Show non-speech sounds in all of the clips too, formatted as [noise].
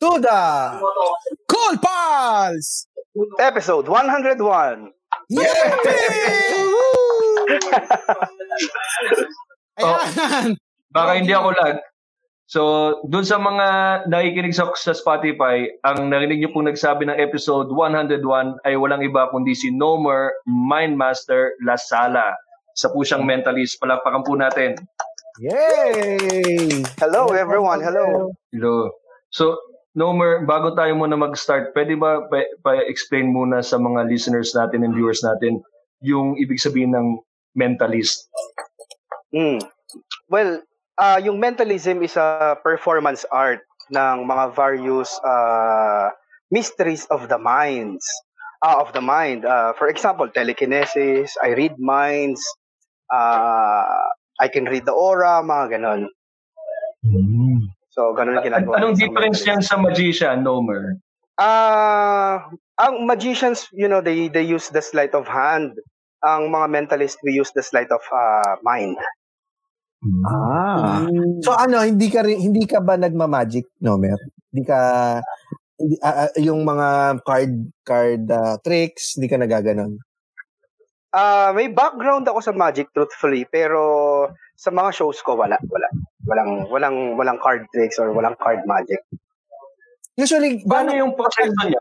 To the Cool Pals episode 101. Yeah! Oh. Ayan! Baka hindi ako lag. So, dun sa mga nakikinig sa, sa Spotify, ang narinig niyo pong nagsabi ng episode 101 ay walang iba kundi si Nomer Mindmaster Lasala. Isa po siyang mentalist. Palakpakan po natin. Yay! Hello everyone, hello. Hello. So, Nomer, bago tayo muna mag-start, pwede ba pa- pa-explain muna sa mga listeners natin and viewers natin yung ibig sabihin ng mentalist? Mm. Well, uh, yung mentalism is a performance art ng mga various uh, mysteries of the minds. Uh, of the mind. Uh, for example, telekinesis, I read minds, uh, I can read the aura, mga ganon. So, ganon ang ginagawa. Anong ng difference yan sa magician, Nomer? Ah, ang magicians, you know, they they use the sleight of hand. Ang mga mentalist, we use the sleight of uh, mind. Ah. So ano, hindi ka rin, hindi ka ba nagma-magic, Nomer? Hindi ka hindi, ah, yung mga card card ah, tricks, hindi ka nagaganon. Ah, may background ako sa magic truthfully, pero sa mga shows ko wala, wala. Walang walang walang card tricks or walang card magic. Usually, Paano yung proseso niya?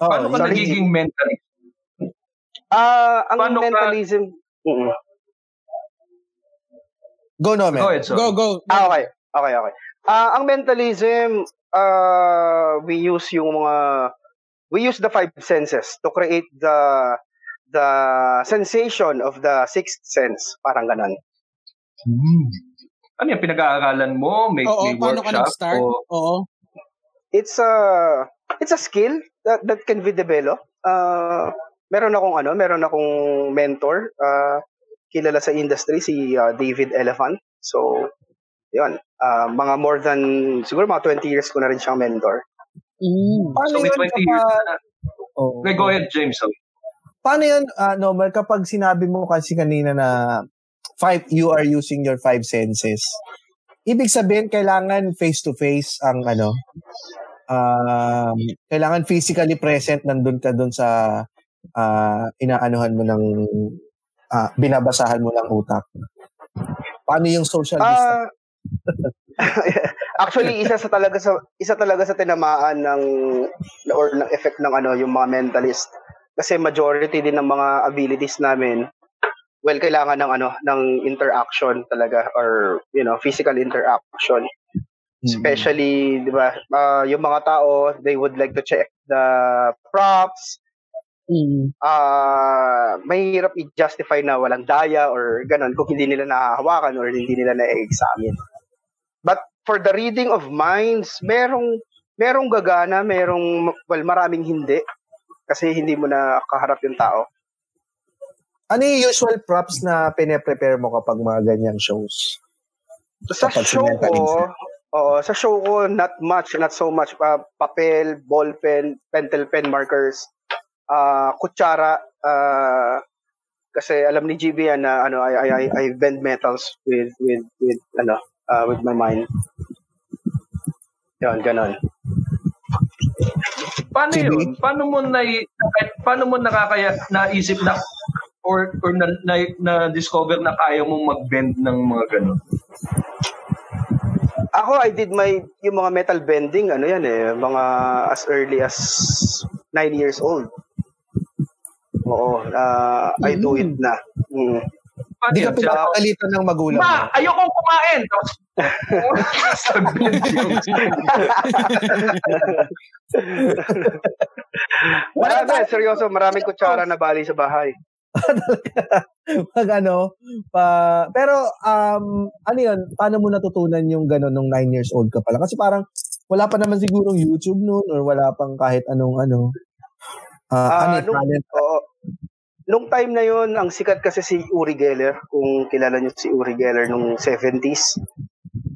Oo, Paano ka yung- nagiging mentalist? Ah, ang Paano ka- mentalism Mm-mm. Go, Nomer. Go ahead. Go, go. Ah, okay. Okay, okay. Ah, ang mentalism, uh, we use yung mga we use the five senses to create the the sensation of the sixth sense, parang ganon. Hmm. Ano yan, pinag-aaralan mo? May, Oo, may paano ka workshop? nag-start? O, Oo. It's a it's a skill that that can be developed. Uh, meron akong ano, meron akong mentor, uh, kilala sa industry si uh, David Elephant. So, 'yun. Uh, mga more than siguro mga 20 years ko na rin siyang mentor. Mm. Paano so, may yun 20 years kapag... na. Oo. Okay, go ahead, James. So, Paano yun, ah, Nomer, kapag sinabi mo kasi kanina na five, you are using your five senses, ibig sabihin, kailangan face-to-face ang ano, um, kailangan physically present nandun ka dun sa ah, inaanuhan mo ng, ah, binabasahan mo ng utak. Paano yung social distance? Ah [laughs] Actually, isa sa talaga sa isa talaga sa tinamaan ng or ng effect ng ano yung mga mentalist. Kasi majority din ng mga abilities namin well kailangan ng ano ng interaction talaga or you know physical interaction. Especially, 'di ba? ah, yung mga tao, they would like to check the props. Mm. Ah, mahirap i-justify na walang daya or ganun kung hindi nila nahahawakan or hindi nila na-examine. But for the reading of minds, merong merong gagana, merong well maraming hindi kasi hindi mo na kaharap yung tao. Ano yung usual props na pine-prepare mo kapag mga ganyang shows? Sa Kapag show ko, oo, sa show ko not much, not so much uh, papel, ballpen, pentel pen markers, ah kutsara, ah, kasi alam ni GB yan na ano I I I, I bend metals with with with ano ah, with my mind. Yan, ganon. paano yun? Paano mo na paano mo nakakaya naisip na or or na, na, na discover na kaya mong mag-bend ng mga ganun? Ako, I did my, yung mga metal bending, ano yan eh, mga as early as 9 years old. Oo, ah, I do it na. Mm. Hindi ka pinapagalitan ng magulang. Ma, ayokong kumain! Yun. [laughs] Marami, seryoso, maraming kutsara na bali sa bahay. [laughs] Pag ano, pa, pero um, ano yun, paano mo natutunan yung gano'n nung 9 years old ka pala? Kasi parang wala pa naman sigurong YouTube noon or wala pang kahit anong ano. ah Ah, ano, nung, talent. oo. nung time na yon ang sikat kasi si Uri Geller, kung kilala niyo si Uri Geller nung 70s.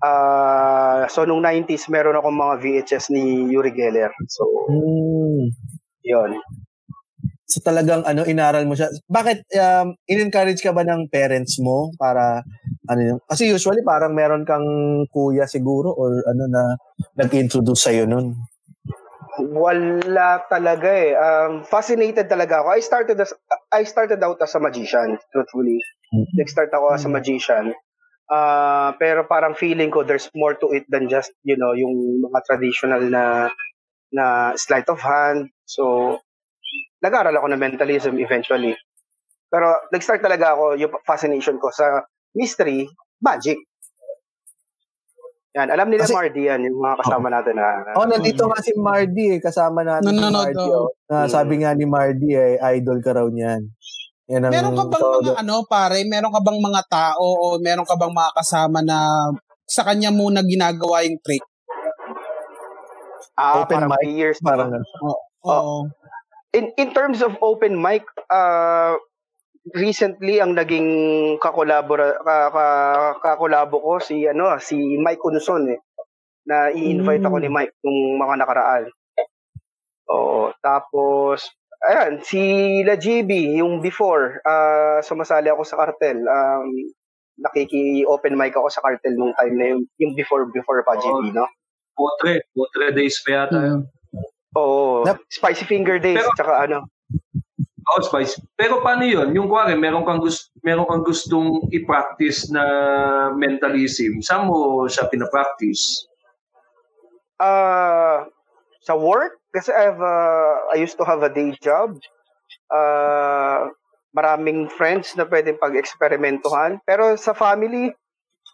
Ah, so nung 90s meron akong mga VHS ni Uri Geller. So, Hmm. yon. So talagang ano inaral mo siya. Bakit um in-encourage ka ba ng parents mo para ano yun? Kasi usually parang meron kang kuya siguro or ano na nag-introduce sa'yo nun. Wala talaga eh. Um, fascinated talaga ako. I started as I started out as a magician, truthfully. Nag-start ako as a magician. Uh, pero parang feeling ko there's more to it than just, you know, yung mga traditional na na sleight of hand. So, nag-aral ako ng mentalism eventually. Pero nag-start talaga ako yung fascination ko sa mystery, magic. Yan, alam nila Kasi- Mardy yan, yung mga kasama natin na. na Oh, nandito nga si Mardy eh. Kasama natin si Nanonood, Mardy. oh. Oh. Na Mm. sabi nga ni Mardy eh, idol ka raw niyan. Yan ang Meron ka bang todo. mga ano, pare, meron ka bang mga tao o meron ka bang mga kasama na sa kanya muna ginagawa yung trick? ah, open parang mic, years Parang. Oo. In in terms of open mic, uh, recently ang naging kakolabora ka, ka, kakolabo ko si ano si Mike Unson eh na i-invite ako ni Mike nung mga nakaraan. Oo, tapos ayan si La GB yung before uh, sumasali ako sa cartel. Um, nakiki-open mic ako sa cartel nung time na yun, yung before before pa GB, no? Potre. Potre days pa yata. Mm. Oo, Nap- Spicy Finger Days, Pero- tsaka ano. Oh, spice. Pero paano yun? Yung kuwari, meron kang, gust meron kang gustong i-practice na mentalism. Saan mo siya pinapractice? Uh, sa work, kasi I have a- I used to have a day job. Uh, maraming friends na pwedeng pag-eksperimentuhan. Pero sa family,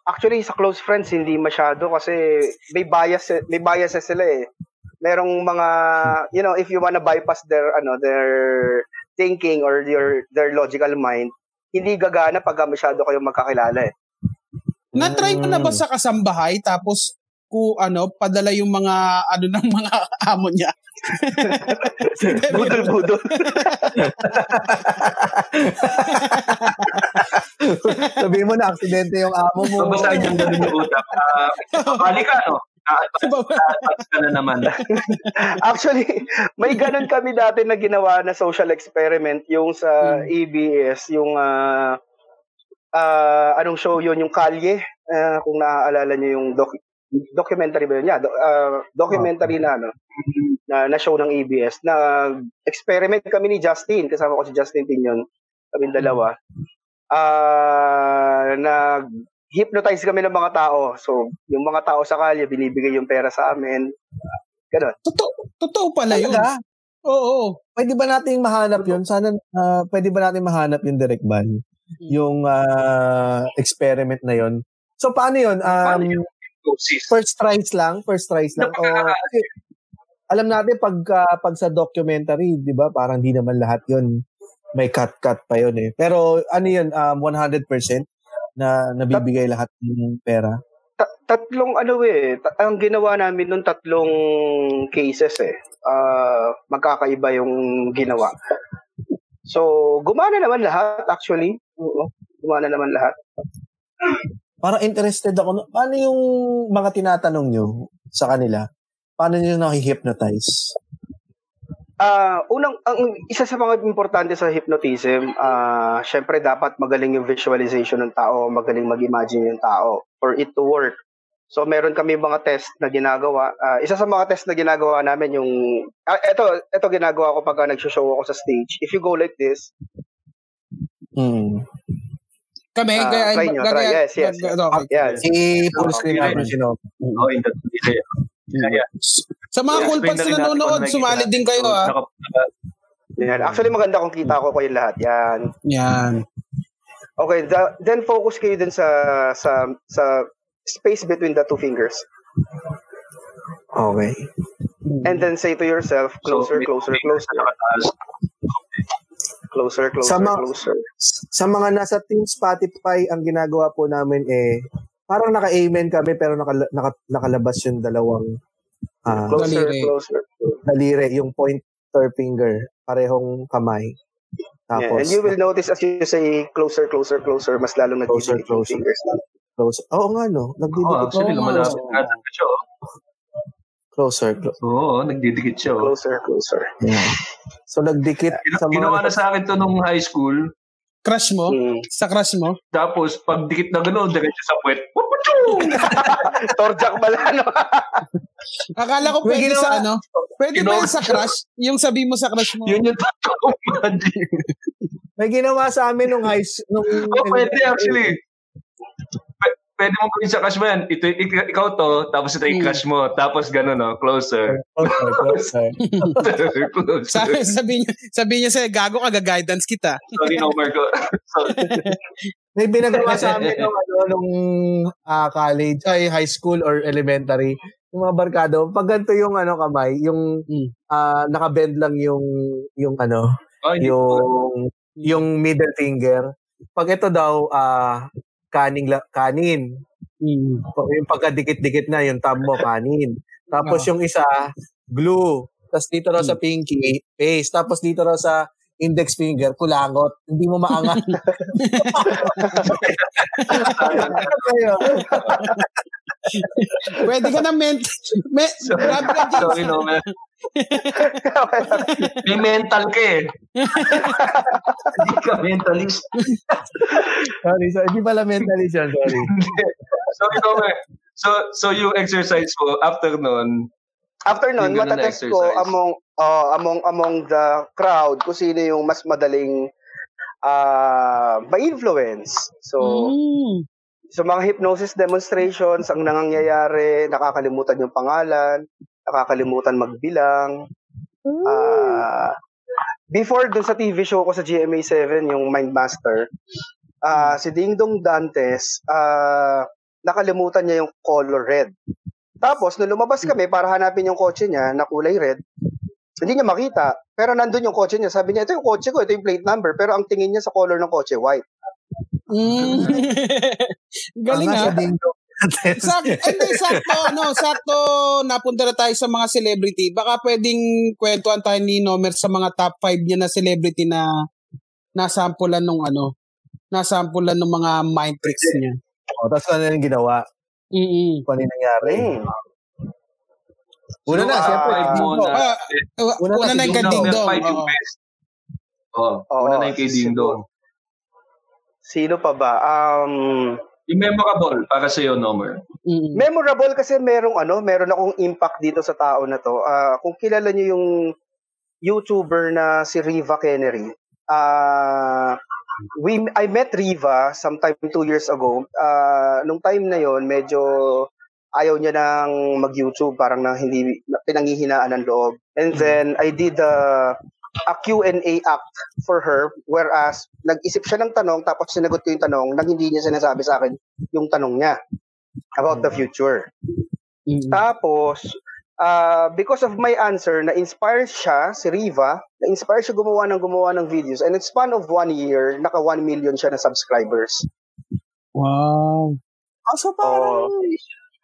actually sa close friends hindi masyado kasi may bias may biases sila eh. Merong mga you know, if you wanna bypass their ano, their thinking or your their logical mind, hindi gagana pag masyado kayong magkakilala eh. Na-try mo na ba Mm. sa kasambahay tapos ku ano padala yung mga ano ng mga [laughs] amo niya? [laughs] Budol-budol. [laughs] Sabihin mo na, aksidente yung amo mo. Basta yung ganun yung utak. Uh, bali ka, no? Na-advance ka na naman. [laughs] Actually, may ganun kami dati na ginawa na social experiment yung sa ABS, yung ah ah, anong show yun, yung Kalye, Ah, kung naaalala niyo yung doc- documentary ba yun? Yeah, do- ah, documentary na ano, na, na show ng ABS na experiment kami ni Justin, kasama ko si Justin Tinyon, kami dalawa. Ah, nag hypnotize kami ng mga tao. So, yung mga tao sa kalye, binibigay yung pera sa amin. Ganon. Totoo, totoo pala yun. Talaga? Oo. Pwede ba nating mahanap yun? Sana, ah, pwede ba natin mahanap yung direct ban? Yung ah, experiment na yun? So, paano yun? Um, Paano yun? First tries lang? First tries lang? O, kasi, alam natin pag, ah, pag sa documentary, di ba, parang di naman lahat yun may cut-cut pa yun eh. Pero ano yun, um, 100% na nabibigay lahat ng pera? Ta- tatlong ano eh, ta- ang ginawa namin nung tatlong cases eh. Ah, magkakaiba yung ginawa. So, gumana naman lahat actually. Oo, gumana naman lahat. Parang interested ako. no- Paano yung mga tinatanong nyo sa kanila? Paano nyo naki-hypnotize? Ah, unang ang isa sa mga importante sa hypnotism, ah syempre dapat magaling yung visualization ng tao, magaling mag-imagine yung tao for it to work. So meron kami mga test na ginagawa. Ah, isa sa mga test na ginagawa namin yung ah, ito ito ginagawa ko pag nag-show ako sa stage. If you go like this, Hmm. Kami, Ah, kaya, try nyo, try. Yes, yes, yes. okay. Yan. Si full screen natin si Nob. Oh, in that delay. Yeah. Sa mga Yeah, cool pals na nanonood, sumali din kayo So, ah. Yan. Actually maganda kung kita ko kayo lahat. Yan. Yan. Okay, the- then focus kayo din sa sa sa space between the two fingers. Okay. And then say to yourself, closer, may- closer, closer, closer, closer, Sa mga- closer. Sa mga nasa Team Spotify, ang ginagawa po namin eh, parang naka-amen kami pero naka, naka, nakalabas yung dalawang ah, Closer, Daliri. closer. daliri, yung pointer finger, parehong kamay. Yeah, Tapos, and you will notice as you say closer, closer, closer, mas lalong Closer, nagdidikit yung closer. fingers. close. Oo nga, no? Oh, Nagdidikit. actually, Oo, lumalapit talaga siya. oh. Closer, close. Oo, nagdidikit siya. oh. Closer, closer. Yeah. So, nagdikit sa mga... Ginawa na sa akin to nung high school. Crush mo? Mm. Sa crush mo? Tapos, pag dikit na gano'n, diretso sa puwet. [laughs] Torjak pala, no? [laughs] Akala ko pwede ginawa- sa ano? Pwede ba yan sa crush? Yung sabi mo sa crush mo? Yun yung magic. May ginawa sa amin nung high nung Oh, pwede actually. P- pwede mo gawin sa crush mo yan. Ito, ik- ikaw to, tapos ito yung Hmm. crush mo. Tapos gano'n, no? Closer. Okay, closer. Closer. [laughs] Sabi, sabi niya, sabi niya sa'yo, gago ka, guidance kita. Sorry, Homer ko. Sorry. May binagawa sa amin [laughs] nung ano nung ah, college, ay high school or elementary. Yung mga barkado, pag ganito yung ano kamay, yung ah, nakabend lang yung yung ano, Oh, yung yung middle finger. Pag ito daw ah kaning la- kanin. Mm. Yung pagkadikit-dikit na yung thumb mo kanin. Tapos yung isa glue. Tapos dito raw sa pinky, paste. Tapos dito raw sa index finger, kulangot. Hindi mo maangat. [laughs] Pwede ka na ment... Me, [laughs] James. Sorry, Homer. May mental ka eh. Hindi ka mentalist. sorry, sorry. Hindi pala mentalist yan, sorry. Sorry, Homer. So, so yung exercise ko, after nun, After nun, matatest ko among uh, among among the crowd kung sino yung mas madaling uh, ma-influence. So, Mm. sa mga hypnosis demonstrations, ang nangyayari, nakakalimutan yung pangalan, nakakalimutan magbilang. Ah, before dun sa TV show ko sa GMA7, yung Mindmaster, ah si Ding Dong Dantes, ah nakalimutan niya yung color red. Tapos, nung lumabas kami para hanapin yung kotse niya na kulay red, hindi niya makita. Pero nandun yung kotse niya. Sabi niya, ito yung kotse ko, ito yung plate number. Pero ang tingin niya sa color ng kotse, white. Mm. [laughs] Galing Ang ah. Sakto, hindi, sakto, ano, sakto, napunta na tayo sa mga celebrity. Baka pwedeng kwentuhan tayo ni Nomer sa mga top 5 niya na celebrity na nasampulan nung ano, nasampulan ng mga mind tricks niya. O, tapos ano yung ginawa? Mm-mm. Kung ano yung nangyari? Hmm. Una na, So, siyempre. five Ding muna. Dong. Ah, uh, Una una, na na yung Ding kay Ding number Dong. yung oo. best. Oh, Oo, una na yung kay Ding Dong. Sino pa ba? Um, Yung memorable para sa iyo, Nomer. Memorable kasi merong ano, meron akong impact dito sa tao na to. Ah, kung kilala niyo yung YouTuber na si Riva Kennery. Ah, we I met Riva sometime two years ago. Ah, nung time na yon medyo ayaw niya nang mag-YouTube, parang na hindi na, pinanghihinaan ng loob. And then I did a a Q&A act for her whereas nag-isip siya ng tanong tapos sinagot ko yung tanong nang hindi niya sinasabi sa akin yung tanong niya about the future. Mm-mm. Tapos, uh, because of my answer, na-inspire siya, si Riva, na-inspire siya gumawa ng gumawa ng videos. And in span of one year, naka 1 million siya na subscribers. Wow. Ah, so parang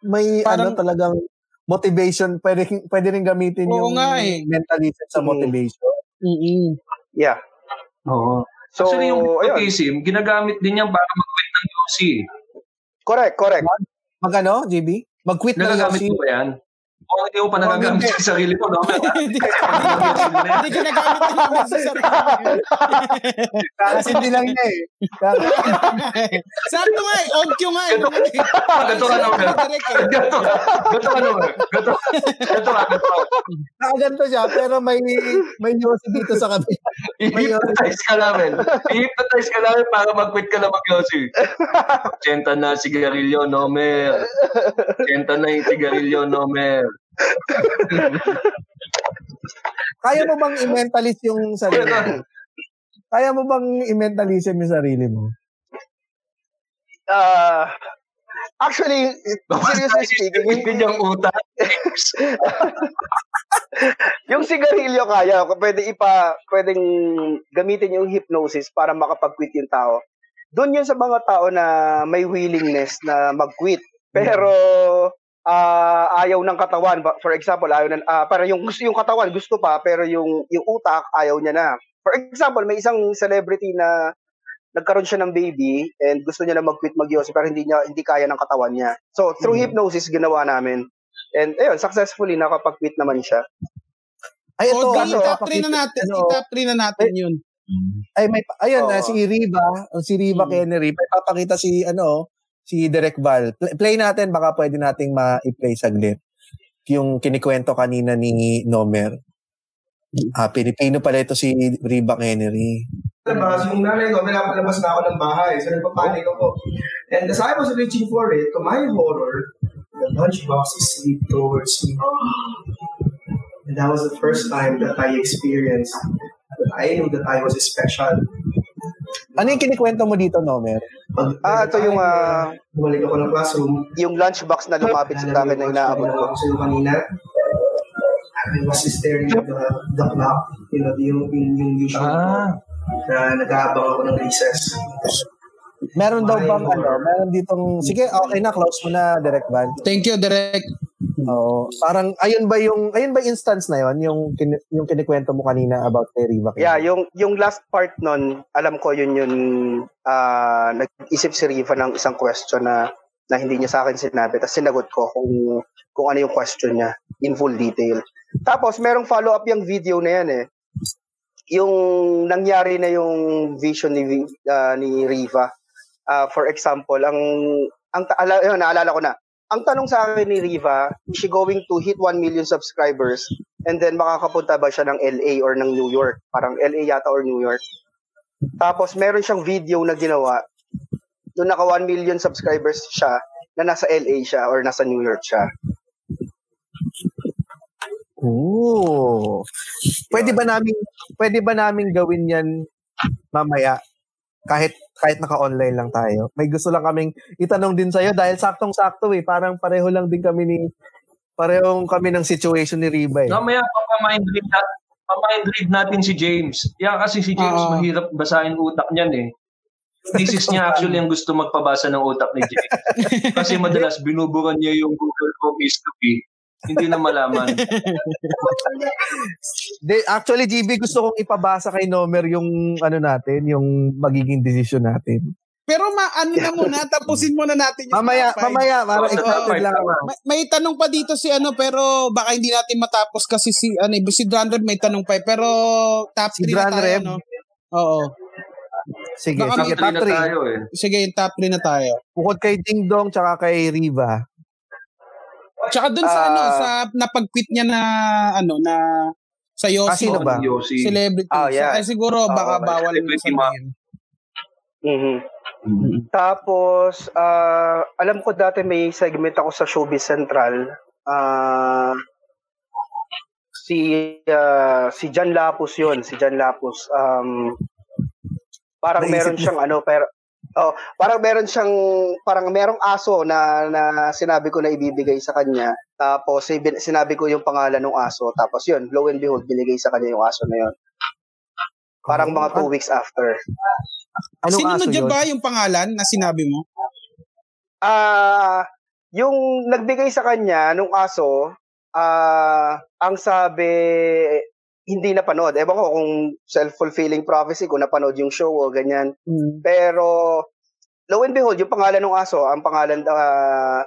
may Parang- ano talagang motivation, pwede, pwede rin gamitin Oo yung nga eh. mentalism sa Mm. motivation. Mm-mm. Yeah. Oo. So, Actually, yung hypnotism, ginagamit din yan para mag-quit ng Yossi. Correct, correct. Mag ano, JB? Mag-quit na Nagagamit Yossi. mo ba yan? O hindi mo pa nagagamit hindi. sa sarili mo, Nomer? [laughs] Hindi hindi ko nagamit yung Nomer sa sarili. Kakasindi lang niya eh. Sakto nga eh. On cue nga eh. Gato ka, Nomer. Direct eh. Gato ka. Gato ka, Nomer. Gato Gato ka, gato ka. Nakaganto siya, pero may may Yossi dito sa kabila. I-hypnotize ka namin. I-hypnotize ka namin para mag-quit ka na mag-Yossi. Chenta na sigarilyo, Nomer. Chenta na yung sigarilyo, Nomer. Kaya mo bang i-mentalist yung sarili mo? Kaya mo bang i-mentalism yung sarili mo? Uh, actually, seriously [laughs] speaking, Hindi niyang utak. [laughs] yung sigarilyo kaya, pwede ipa, pwedeng gamitin yung hypnosis para makapag-quit yung tao. Doon yun sa mga tao na may willingness na mag-quit. Pero ah, ayaw ng katawan. For example, ayaw na, ah, para yung yung katawan gusto pa pero yung yung utak ayaw niya na. For example, may isang celebrity na nagkaroon siya ng baby and gusto niya na mag-quit mag pero hindi niya hindi kaya ng katawan niya. So, through Mhm. hypnosis ginawa namin. And ayun, successfully nakapag-quit naman siya. Ay, ito. O, di, ano, top 3 na natin. ano, I-top 3 na natin yun. Ay, may, ayun, Oo. na si Riva, si Riva Mm. Kennedy, may papakita si, ano, si Direk Val. Play, natin, baka pwede nating ma-play saglit. Yung kinikwento kanina ni Nomer. Ah, Pilipino pala ito si Riva Kennedy. Labas, yung nanay ko, pinapalabas na ako ng bahay. So, nagpapanik ako. And as I was reaching for it, to my horror, the lunchbox slid towards me. And that was the first time that I experienced that I knew that I was special. Ano yung kinikwento mo dito, Nomer? Pag, Ah, ito yung, ah, bumalik ako ng classroom, Yung lunchbox na lumapit sa akin na inaabot ko. ako sa'yo kanina. I was staring at the, the clock, you know, yung, yung, yung usual Ah. na nag-aabang ako ng recess. Meron daw bang, ano, meron ditong, sige, okay na, close mo na, Direk Van. Thank you, Direk. Oo. Parang, ayun ba yung, ayun ba yung instance na yon yung, kin, yung kinikwento mo kanina about kay Riva? Yeah, yung yung last part nun, alam ko yun yun ah nag-isip si Riva ng isang question na na hindi niya sa akin sinabi. Tapos sinagot ko kung kung ano yung question niya in full detail. Tapos merong follow-up yung video na yan eh. Yung nangyari na yung vision ni ah, ni Riva. Ah, for example, ang ang ala, yun, naalala ko na. Ang tanong sa akin ni Riva, is she going to hit 1 million subscribers and then makakapunta ba siya ng LA or ng New York? Parang LA yata or New York. Tapos meron siyang video na ginawa doon naka 1 million subscribers siya na nasa LA siya or nasa New York siya. Ooh. Pwede ba namin pwede ba namin gawin 'yan mamaya kahit kahit naka-online lang tayo. May gusto lang kaming itanong din sa'yo dahil saktong-sakto eh. Parang pareho lang din kami ni parehong kami ng situation ni Riba eh. Mamaya papamind read natin, papamind read natin si James. Yeah, kasi si James Oo. mahirap basahin utak niyan eh. Thesis niya actually ang gusto magpabasa ng utak ni James. [laughs] Kasi madalas binuburan niya yung Google to be. Hindi na malaman. De, actually, GB, gusto kong ipabasa kay Nomer yung ano natin, yung magiging desisyon natin. Pero ma, ano na muna, tapusin muna natin yung Mamaya, top five. mamaya, para Oo, excited tama, lang ako. May, may tanong pa dito si ano, pero baka hindi natin matapos kasi si, ano, eh, si Dranred may tanong pa eh. Pero top Si 3 na tayo, no? Oo. Sige, Baka sige, Top top three na 3. tayo eh. Sige, yung top 3 na tayo. Bukod kay Ding Dong tsaka kay Riva. Tsaka dun sa Ah. ano, sa napag-quit niya na, ano, na sa Ah, Yossi. sino ba? Yossi. Celebrity. Ah, yeah. Sa- eh, siguro, baka Oo, bawal celebrity sabihin. Mhm. Tapos ah, alam ko dati may segment ako sa Showbiz Central. Ah si ah, si Jan Lapus 'yon, si Jan Lapus. Um parang Naisip meron mo- siyang ano pero Oh, parang meron siyang parang merong aso na na sinabi ko na ibibigay sa kanya. Tapos sin- sinabi ko yung pangalan ng aso. Tapos yun, lo and behold, binigay sa kanya yung aso na yun. Parang mga two weeks after. Anong Sino aso na yun? ba yung pangalan na sinabi mo? Ah, yung nagbigay sa kanya nung aso, ah, ang sabi hindi napanood. Ewan ko kung self-fulfilling prophecy kung napanood yung show o ganyan. Pero lo and behold, yung pangalan ng aso, ang pangalan ah,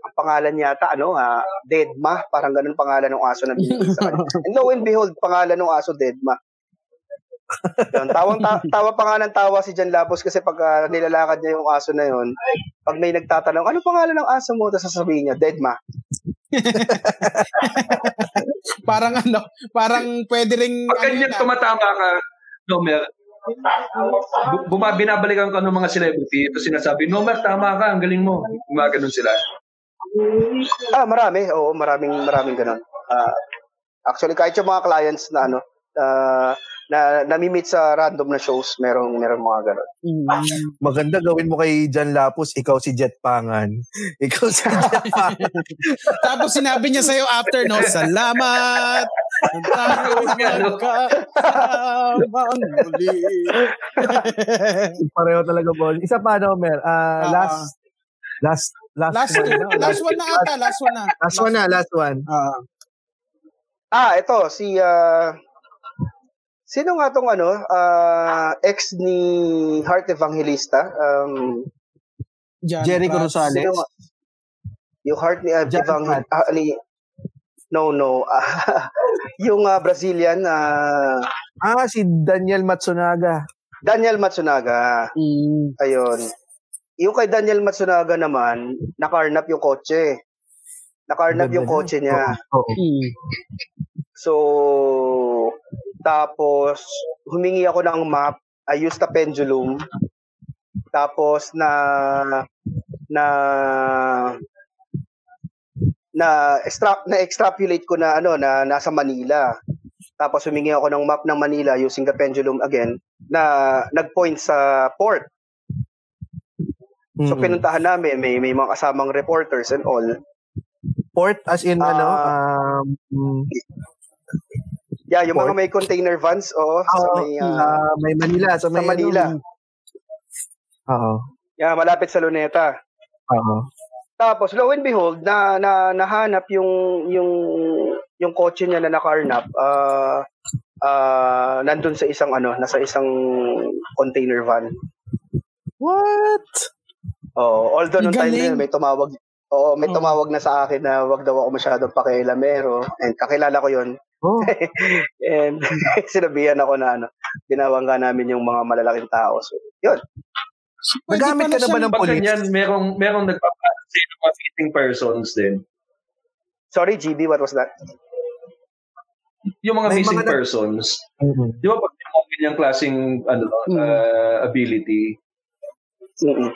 ang pangalan yata ano, ah, Deadma, parang ganun pangalan ng aso na binigay sa kanya. [laughs] And lo and behold, pangalan ng aso Deadma. Yun, tawang ta- tawa pa nga ng tawa si Jan Lapos kasi pag ah, nilalakad niya yung aso na yun, pag may nagtatanong, ano pangalan ng aso mo? Tapos sasabihin niya, Deadma. [laughs] parang ano, parang pwede ring... Pag ano ganyan tumatama ka, Nomer, bu- buma, binabalikan ko ng mga celebrity, ito sinasabi, Nomer, tama ka, ang galing mo. Gumaganon sila. Ah, marami. Oo, maraming maraming ganun. Ah, actually, kahit yung mga clients na ano, ah, na nami-meet sa random na shows, merong merong mga ganun. mm. Maganda gawin mo kay Jan Lapus, ikaw si Jet Pangan. Ikaw si Jet [laughs] Pangan. Tapos sinabi niya sa'yo after, no, salamat! Ang tayo'y magkasama muli. [laughs] Pareho talaga, Bon. Isa pa, Nomer. Ah, Ah, last, last, last, last, one na. last one na ata, last one na. Last one na, last one. Ah, Ah, ito si ah, Sino nga tong ano, ah, ex ni Heart Evangelista? Um, Jan Jericho. Rosales. sino? Yung Heart ni uh, Jan Evangel Prats. ah, ni No, no. Ah, [laughs] yung ah, Brazilian na Ah, si Daniel Matsunaga. Daniel Matsunaga. Mm. Ayun. Yung kay Daniel Matsunaga naman, nakarnap yung kotse. Nakarnap yung kotse niya. Oo. oo. Mm. So, tapos, humingi ako ng map. I used the pendulum. Tapos, na, na, na, extra, na extrapolate ko na, ano, na nasa Manila. Tapos, humingi ako ng map ng Manila using the pendulum again, na nag-point sa port. So, pinuntahan namin, may, may mga kasamang reporters and all. Port as in Ah. ano, um, mm, Yeah, yung Port? mga may container vans, oo, sa Oo, may, ah, ah, may Manila. Sa, sa may, Manila. ano, Oo. yeah, malapit sa Luneta. Oo. Tapos lo and behold na, na nahanap yung yung yung kotse niya na nakarnap ah ah nandun sa isang ano nasa isang container van. What? Oh, although nung time na yun, may tumawag Oo, may tumawag na sa akin na wag daw ako masyadong pakialamero and kakilala ko yun Oh, [laughs] and [laughs] sinabihan ako na ano binawangga namin yung mga malalaking tao. So, yun. Pwede Nagamit ka na ba ng Pag police? ganyan, merong, merong nagpapansin ng mga missing persons din. Sorry GB, what was that? Yung mga May missing mga persons, Mhm. di ba pag mga ganyang klaseng ano, Mm. uh, ability, mm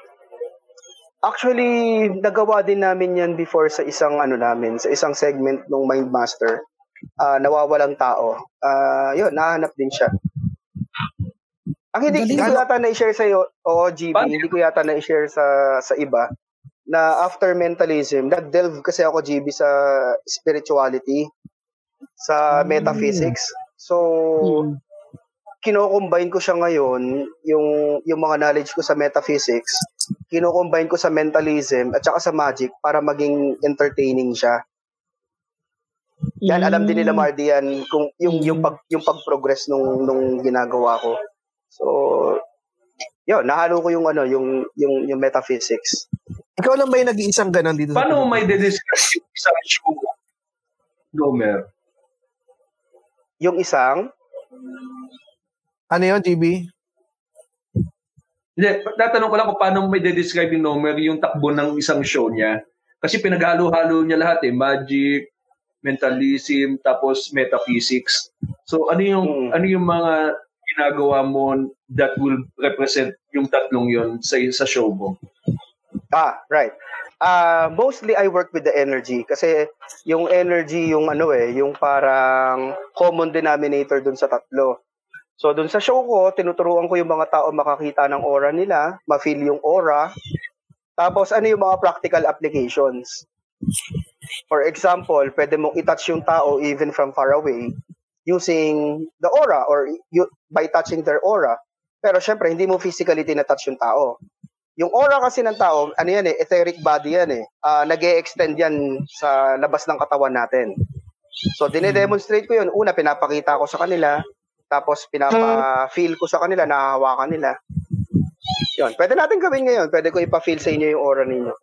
Actually, nagawa din namin yan before sa isang ano namin, sa isang segment ng Mindmaster. Ah, nawawalang tao. Ah, yun, nahanap din siya. Ang hindi, hindi ko yata na-share sa iyo, o GB, Paano? hindi ko yata na-share sa sa iba na after mentalism, nag-delve kasi ako GB sa spirituality, sa Mm. metaphysics. So, Mm. kino-combine ko siya ngayon, yung yung mga knowledge ko sa metaphysics, kino-combine ko sa mentalism at saka sa magic para maging entertaining siya. Yan alam din nila Mm. Mardy yan kung yung yung pag yung pag-progress nung nung ginagawa ko. So, yun, nahalo ko yung ano, yung yung yung metaphysics. Ikaw lang ba yung nag-iisang ganon dito? paano mo Pilipinas? may dedescribe yung isang show? Gomer. Yung isang Ano yun, GB? Hindi, tatanong ko lang kung paano mo may dedescribe yung Nomer yung takbo ng isang show niya. Kasi pinaghalo-halo niya lahat eh. Magic, mentalism, tapos metaphysics. So ano yung Mm. ano yung mga ginagawa mo that will represent yung tatlong yon sa sa show mo? Ah, right. Ah, mostly I work with the energy kasi yung energy yung ano eh, yung parang common denominator dun sa tatlo. So dun sa show ko, tinuturuan ko yung mga tao makakita ng aura nila, ma-feel yung aura. Tapos ano yung mga practical applications? For example, pwede mong i-touch yung tao even from far away using the aura or you, by touching their aura. Pero syempre, hindi mo physically tinatouch yung tao. Yung aura kasi ng tao, ano yan eh, etheric body yan eh. Ah, nag extend yan sa labas ng katawan natin. So, dinedemonstrate ko yun. Una, pinapakita ko sa kanila. Tapos, pinapa-feel ko sa kanila, nahahawakan nila. Yun. Pwede natin gawin ngayon. Pwede ko ipa-feel sa inyo yung aura ninyo.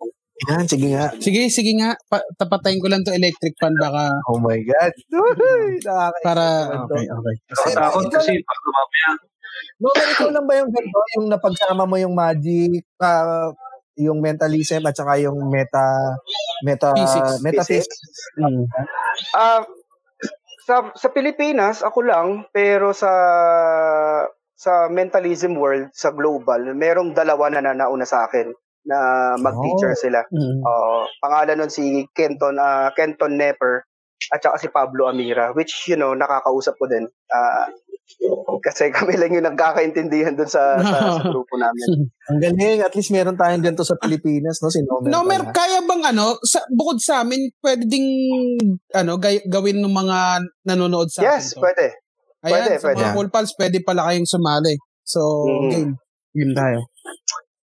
Yan, sige nga. Sige, sige nga. Pa- tapatayin ko lang to electric fan baka Oh my God. Para... Okay, okay. Nakatakot kasi pag lumamaya, No, pero ikaw lang ba yung ganito? Yung napagsama mo yung magic, ah, yung mentalism at saka yung meta meta Physics. metaphysics. Mm. Ah, sa sa Pilipinas ako lang pero sa sa mentalism world sa global merong dalawa na nanauna sa akin na mag-teacher sila. Mm. Oo. pangalan nun si Kenton ah, Kenton Nepper at saka si Pablo Amira which you know nakakausap ko din. Ah, kasi [laughs] kami lang yung nagkakaintindihan dun sa, sa, sa [laughs] grupo namin. Ang galing, at least meron tayong ganito sa Pilipinas, no? Si Nomer. No, mer pala. kaya bang ano, sa, bukod sa amin, pwede ding ano, gay- gawin ng mga nanonood sa Yes, atin. to? pwede. Ayan, pwede, sa pwede. mga Cool Pals, pwede pala kayong sumali. So, Mhm. game. Game tayo.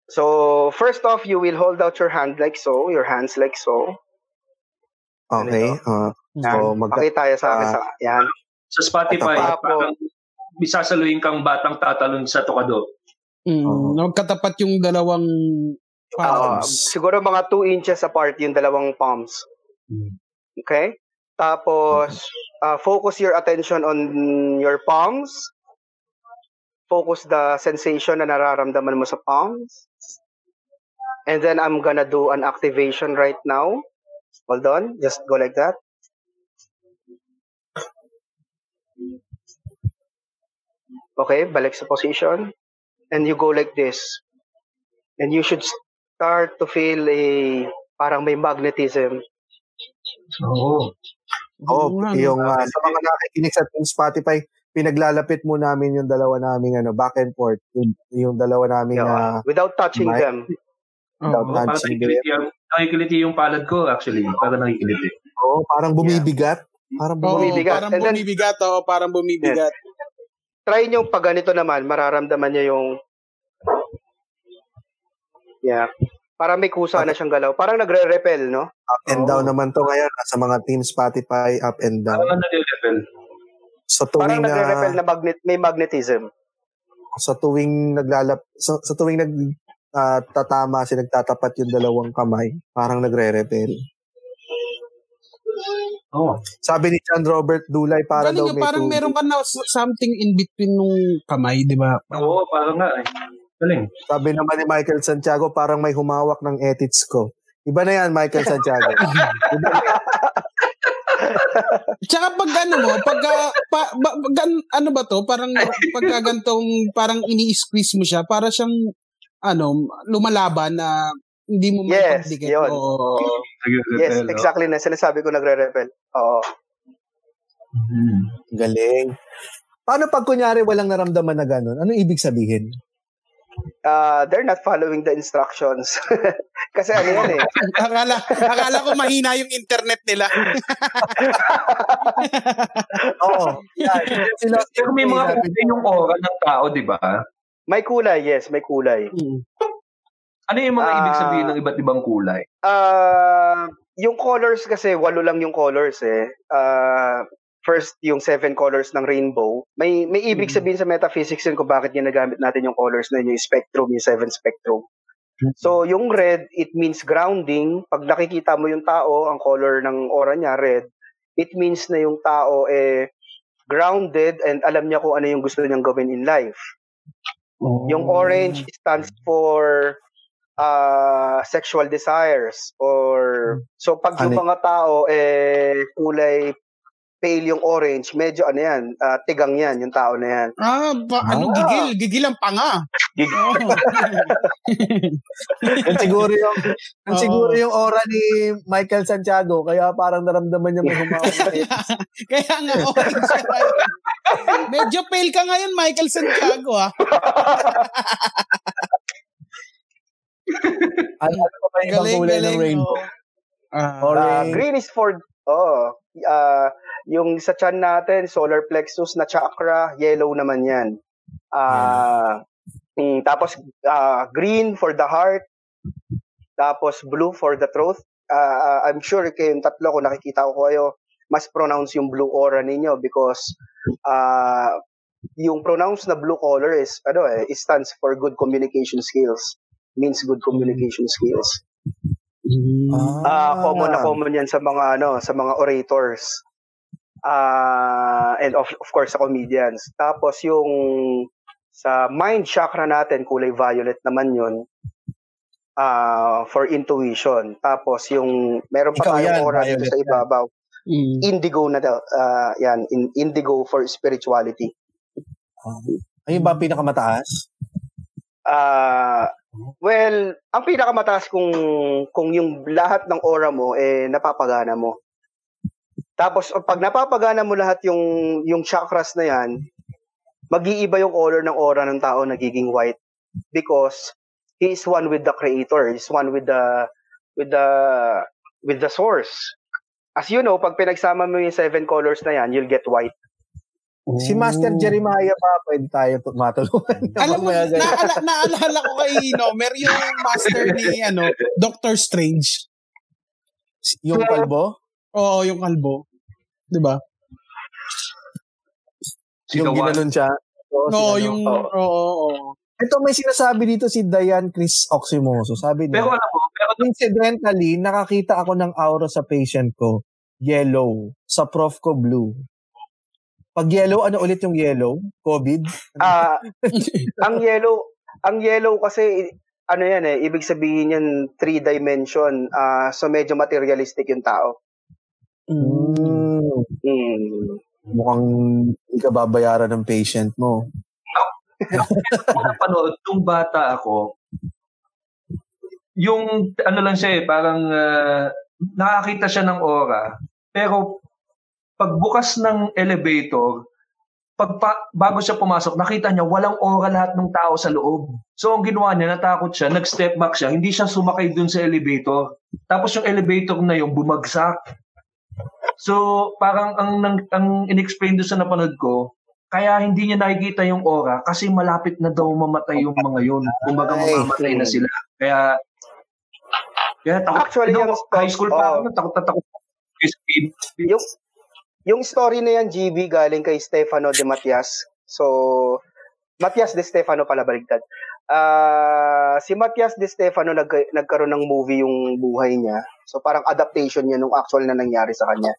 So, first off, you will hold out your hand like so, your hands like so. Okay. ah, so, magka- Pakita tayo sa akin ah, sa yan. sa Spotify, Tapos- parang bisasaluhin kang batang tatalon sa tokado. Mm, Oo. Magkatapat yung dalawang Ah, palms. siguro mga 2 inches apart yung dalawang palms. Hmm. Okay? Tapos, ah, focus your attention on your palms focus the sensation na nararamdaman mo sa palms. And then I'm gonna do an activation right now. Hold on, just go like that. Okay, balik sa position. And you go like this. And you should start to feel a parang may magnetism. Oo. Oh, Oo no? yung uh, sa mga nakikinig sa Spotify, pinaglalapit mo namin yung dalawa naming ano, back and forth. Yung, yung dalawa naming Yeah, uh, without touching mic. them. Without Oo. Parang touching nakikiliti yung, nakikiliti yung palad ko actually. Parang nakikiliti. Oh, parang bumibigat. Parang Oo, bumibigat. Parang And then- bumibigat. Oo, parang bumibigat. Try nyo pag ganito naman, mararamdaman nyo yung Yeah. Parang may kusa na siyang galaw. Parang nagre-repel, no? Up and Oo. down naman to ngayon sa mga Team Spotify, up and down. Parang nare-level. Sa Parang tuwing nagre-repel na, na magnet may magnetism. sa tuwing naglalap sa, sa tuwing nag ah, tatama si nagtatapat yung dalawang kamay, parang nagre-repel. Oo. Sabi ni John Robert Dulay para Galing daw may parang tubig. meron ka na something in between nung kamay, di ba? Oo, parang nga eh. Galing. Sabi naman ni Michael Santiago, parang may humawak ng ethics ko. Iba na yan, Michael Santiago. Iba na yan. Tsaka pag ano mo, pag ah, pa, ba, gan, ano ba to, parang pag gantong parang ini-squeeze mo siya, para siyang ano, lumalaban na hindi mo Yes, maipagdikit. yun. Oo. Yes, oh. exactly na sinasabi ko nagre-repel. Oo. Mhm. Galing. Paano pag kunyari walang naramdaman na gano'n? Ano ibig sabihin? Uh, they're not following the instructions. [laughs] Kasi ano yan eh. [laughs] akala, akala ko mahina yung internet nila. [laughs] Oo. Yan. Sila, Pero may mga kulay yung aura ng tao, di ba? May kulay, yes, may kulay. Ano yung mga Ah. ibig sabihin ng iba't ibang kulay? Ah, yung colors kasi walo lang yung colors eh. Ah, first yung seven colors ng rainbow. May may ibig sabihin sa metaphysics yun kung bakit ginagamit natin yung colors na yun, yung spectrum, yung seven spectrum. So, yung red, it means grounding. Pag nakikita mo yung tao, ang color ng aura niya, red, it means na yung tao eh grounded and alam niya kung ano yung gusto niyang gawin in life. Yung orange stands for uh, sexual desires or so pag yung mga tao eh kulay pale yung orange, medyo ano yan, ah, tigang yan yung tao na yan. Ah, ba, ano, Ah. gigil. Gigil ang panga. Oo. [laughs] Yan siguro yung yan Oo. siguro yung aura ni Michael Santiago kaya parang naramdaman niya may [laughs] humawak. Kaya nga, orange ka ngayon. Medyo pale ka ngayon, Michael Santiago, ah. Ano, ano pa ba yung kulay ng rainbow? Ah, Ah, Orange. green is for oh, ah, yung sa chan natin, solar plexus na chakra, yellow naman 'yan. Ah, mm, tapos ah, green for the heart, tapos blue for the throat. Ah, I'm sure kayong tatlo kung nakikita ko kayo, mas pronounce yung blue aura ninyo because ah yung pronounce na blue color is ano eh, it stands for good communication skills. Means good communication skills. Ah, common na common 'yan sa mga ano, sa mga orators. Ah, and of, of course sa comedians. Tapos yung sa mind chakra natin kulay violet naman 'yon. Ah, for intuition. Tapos yung meron pa tayong violet sa ibabaw. mm. Indigo na daw. Ah, yan, in, indigo for spirituality. Ayun ba pinakamataas? Ah, well, ang pinakamataas kung kung yung lahat ng aura mo eh napapagana mo. Tapos pag napapagana mo lahat yung yung chakras na yan, mag-iiba yung color ng aura ng tao nagiging white because he is one with the creator, he is one with the with the with the source. As you know, pag pinagsama mo yung seven colors na yan, you'll get white. Si Master Jeremiah ba pwede tayo matulungan? [laughs] Alam mo, ganun. naala, naalala ko kay Nomer, yung master ni ano, Doctor Strange. yung kalbo? Oo, yung kalbo. Di ba? Si yung ginanon siya? Oo, si Oo, ano. yung, oo. oo, oo. Ito may sinasabi dito si Diane Chris Oximoso. Sabi niya, Pero alam mo, pero incidentally, nakakita ako ng aura sa patient ko, yellow. Sa prof ko, blue. Pag yellow, ano ulit yung yellow? COVID? [laughs] Ah, ang yellow, ang yellow kasi ano yan eh, ibig sabihin yan three dimension. Ah, so medyo materialistic yung tao. Mm, Mm. mukhang hindi ka babayaran ng patient mo. Ako napanood, nung bata ako, yung ano lang siya eh, parang ah, nakakita siya ng aura. Pero pagbukas ng elevator, pagpa, bago siya pumasok, nakita niya walang aura lahat ng tao sa loob. So ang ginawa niya, natakot siya, nag-step back siya, hindi siya sumakay dun sa elevator. Tapos yung elevator na yung bumagsak. So parang ang, ang, ang in-explain doon sa napanood ko, kaya hindi niya nakikita yung aura kasi malapit na daw mamatay yung mga yun. Kumbaga Ay. mamamatay na sila. Kaya kaya takot, Actually, ano, yung- high school pa oo. ako, takot na takot. Yung yung story na yan, GB, galing kay Stefano de Matias. So, Matias de Stefano pala baligtad. Ah, si Matias de Stefano nag, nagkaroon ng movie yung buhay niya. So parang adaptation niya nung actual na nangyari sa kanya.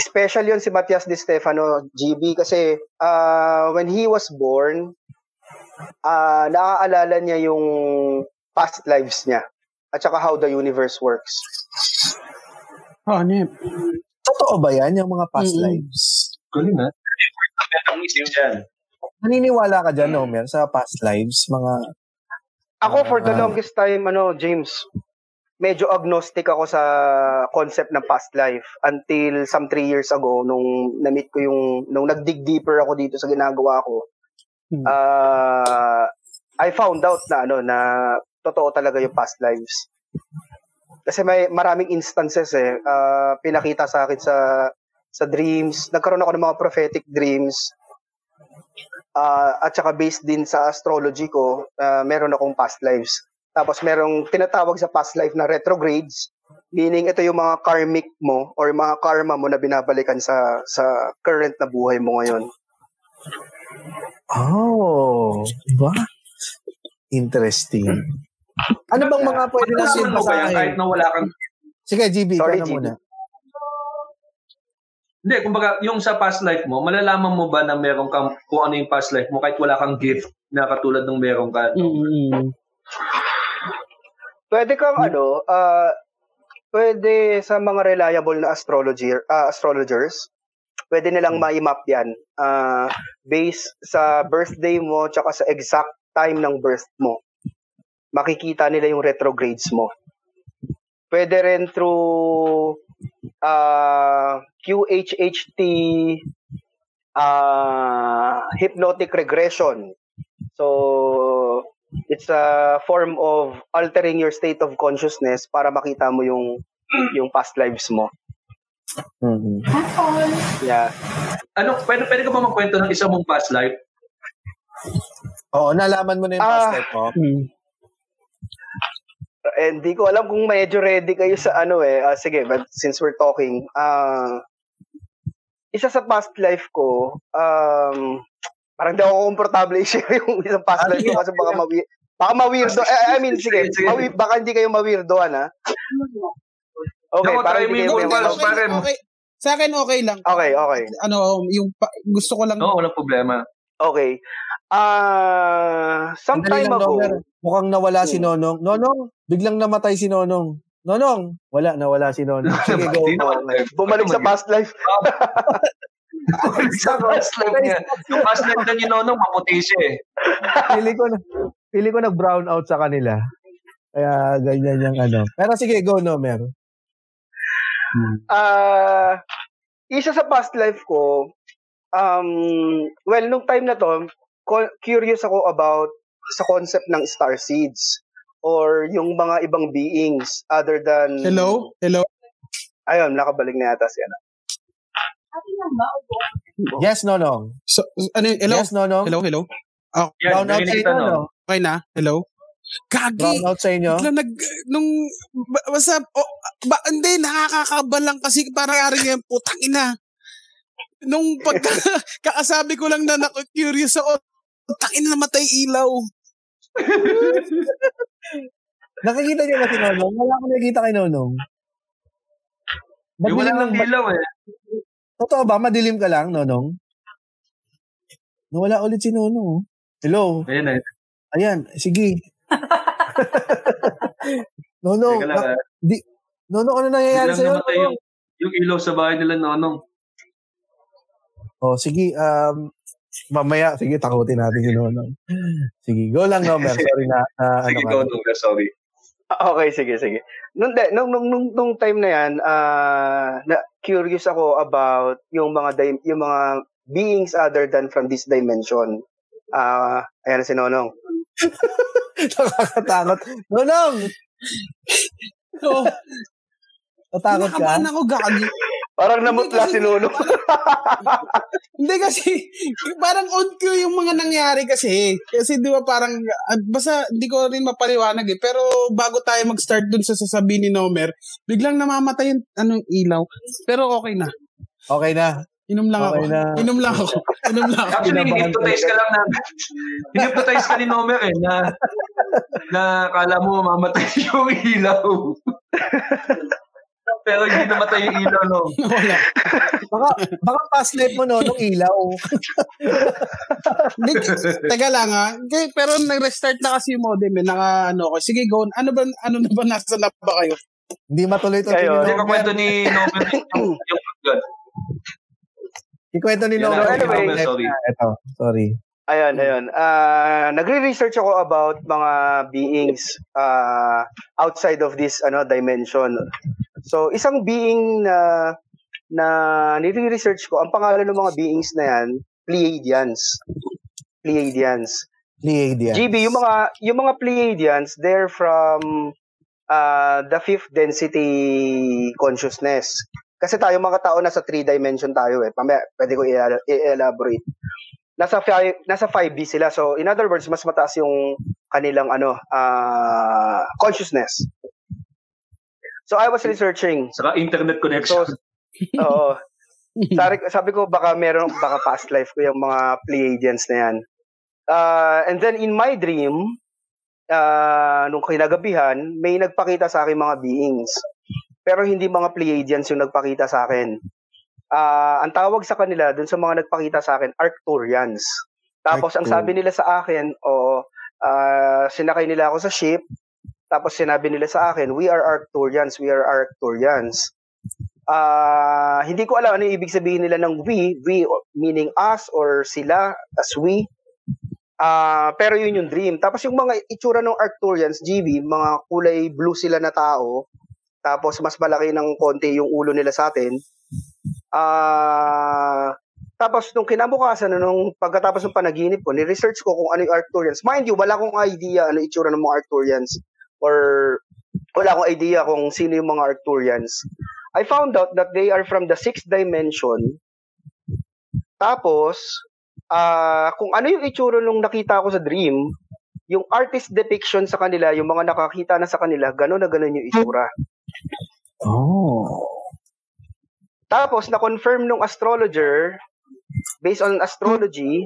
Special yun si Matias de Stefano, GB, kasi ah, when he was born, ah naaalala niya yung past lives niya at saka how the universe works. Hanip. Totoo ba yan, yung mga past Mm-mm. lives? Galing na. Ang isip dyan. Naniniwala ka dyan, Homer, sa past lives? Mga, Ako for the Ah. longest time ano James medyo agnostic ako sa concept ng past life until some three years ago nung na-meet ko yung nung nag-dig deeper ako dito sa ginagawa ko. Hmm. Ah, I found out na ano na totoo talaga yung past lives. Kasi may maraming instances eh ah, pinakita sa akin sa sa dreams. Nagkaroon ako ng mga prophetic dreams. Ah, at saka based din sa astrology ko, ah, meron akong past lives. Tapos merong tinatawag sa past life na retrogrades, meaning ito yung mga karmic mo or mga karma mo na binabalikan sa sa current na buhay mo ngayon. oh, ba? Interesting. Ano bang mga pwede natin Nalaman mo yan kahit na wala kang Sige, GB, ikaw Sorry, na GB. muna. Hindi, kumbaga, yung sa past life mo, malalaman mo ba na meron kang, kung ano yung past life mo, kahit wala kang gift na katulad ng meron ka. Mm-mm. Pwede kang ano, ah, pwede sa mga reliable na astrologer, ah, astrologers, pwede nilang ma-map yan ah, based sa birthday mo tsaka sa exact time ng birth mo. Makikita nila yung retrogrades mo. Pwede rin through ah, QHHT ah, hypnotic regression. So, it's a form of altering your state of consciousness para makita mo yung yung past lives mo. Mhm. Yeah. Ano, pwede, pwede ka ba magkwento ng isa mong past life? Oo, nalaman mo na yung past Ah. life mo. Mm. Eh, Hindi ko alam kung medyo ready kayo sa ano eh. Ah, sige, but since we're talking, ah isa sa past life ko, um, parang di ako komportable [laughs] i-share yung isang past life ko kasi baka mawi baka ma-weirdo. Eh, I mean, sige, mawi- baka hindi kayo ma-weirdoan ha. Okay, Ako, parang hindi yung kayo Hindi, Okay. Sa akin okay lang. Okay, okay. Ano, yung pa- gusto ko lang Oo, walang problema. Okay. Ah, some Sandali time ago, Nomer. Mukhang nawala si Hmm. Nonong. Nonong, biglang namatay si Nonong. Nonong, wala, nawala si Nonong. [laughs] Sige, go. Bumalik sa past life. [laughs] Bumalik sa past life niya. Yung past life na ni Nonong, maputi siya eh. Pili ko na, pili ko nag-brown out sa kanila. Kaya ganyan yung ano. Pero sige, go, Nomer. Ah, isa sa past life ko, um, well, nung time na to, co- curious ako about sa concept ng star seeds or yung mga ibang beings other than Hello? Hello? Ayun, nakabalik na yata siya. Yes, Nonong. So, ano? Hello? Yes, Nonong. Hello, hello? Yan, Brown out sa inyo, no? no? Okay na? Hello? Gagi! Brown out sa inyo. Bigla nag, nung, ba, basta, oh, ba, hindi, nakakakaba lang kasi parang ari ngayon, putang ina. Nung pagka, [laughs] kakasabi ko lang na naku-curious ako, putang ina namatay ilaw. [laughs] Nakikita niyo ba si Nonong? Wala akong nakikita kay Nonong. Ba't Yung wala ilaw eh. Totoo ba? Madilim ka lang, Nonong? Nawala ulit si Nonong. oh. Hello? Ayan na. Ayan, sige. [laughs] Nonong, lang, na- ah. di, Nonong, ano nangyayari sa'yo? namatay yung, yung ilaw sa bahay nila, Nonong. Oh, sige, um, mamaya, sige, takutin natin si Nonong. Sige, go lang, Nomer. Sorry na, na Sige, ano ka. Nonong, sorry. Ah, Okay, sige, sige. Nung, de- nung, nung, nung, nung time na yan, ah, na, curious ako about yung mga dim- yung mga beings other than from this dimension. Ah, ayan si Nonong. [laughs] Nakakatakot. Nonong! [laughs] So, Natakot ka? nakabahan ako gagi. Parang namutla si Nonong. [laughs] Hindi kasi, parang on cue yung mga nangyari kasi. Kasi di ba parang, ah, basta di ko rin mapaliwanag eh. Pero bago tayo mag-start dun sa sasabihin ni Nomer, biglang namamatay yung anong ilaw. Pero okay na. Okay na. Inom lang Okay ako. na. Inom lang ako. Inom lang ako. Actually, hinipnotize ka lang na, hinipnotize ka ni Nomer eh, na, na kala mo mamatay [laughs] yung ilaw. Pero hindi namatay yung ilaw, no? [laughs] Wala. Baka, baka past life mo, Nonong, ilaw. Hindi, teka lang ha. Okay, pero nag-restart na kasi yung modem eh. Naka ano ko. Sige, go. on. Ano ba, ano na ba nasa na ba kayo? Hindi matuloy-tuloy Kayo. ni Hindi ka kwento ni Nomer yung, yung. Ikwento ni yung anyway. life Sorry. Ito, sorry. Ayun, ayun. Ah, nagre-research ako about mga beings ah, outside of this ano dimension. So, isang being na na nire-research ko, ang pangalan ng mga beings na yan, Pleiadians. Pleiadians. Pleiadian. GB, yung mga yung mga Pleiadians, they're from uh, the fifth density consciousness. Kasi tayo mga tao nasa three dimension tayo eh. Pamaya, pwede ko i-elaborate. Nasa five, nasa 5D sila. So in other words, mas mataas yung kanilang ano, uh, consciousness. So I was researching. Saka internet connection. So oo. Sabi, sabi ko baka meron baka past life ko yung mga Pleiadians na yan. Uh, and then in my dream, uh, nung kinagabihan, may nagpakita sa akin mga beings. Pero hindi mga Pleiadians yung nagpakita sa akin. Ah, ang tawag sa kanila, dun sa mga nagpakita sa akin, Arcturians. Tapos ang Arctur- sabi nila sa akin, o sinakay nila ako sa ship, tapos sinabi nila sa akin, we are Arcturians, we are Arcturians. Ah, hindi ko alam ano yung ibig sabihin nila ng we, we meaning us or sila as we. Ah, pero yun yung dream. Tapos yung mga itsura ng Arcturians, GB, mga kulay blue sila na tao. Tapos mas malaki ng konti yung ulo nila sa atin. Ah, tapos nung kinabukasan nung pagkatapos ng panaginip ko, ni-research ko kung ano yung Arcturians. Mind you, wala akong idea ano itsura ng mga Arcturians or wala akong idea kung sino yung mga Arcturians. I found out that they are from the sixth dimension. Tapos, ah kung ano yung itsura nung nakita ko sa dream, yung artist depiction sa kanila, yung mga nakakita na sa kanila, gano'n na gano'n yung itsura. Oh. Tapos, na-confirm nung astrologer, based on astrology,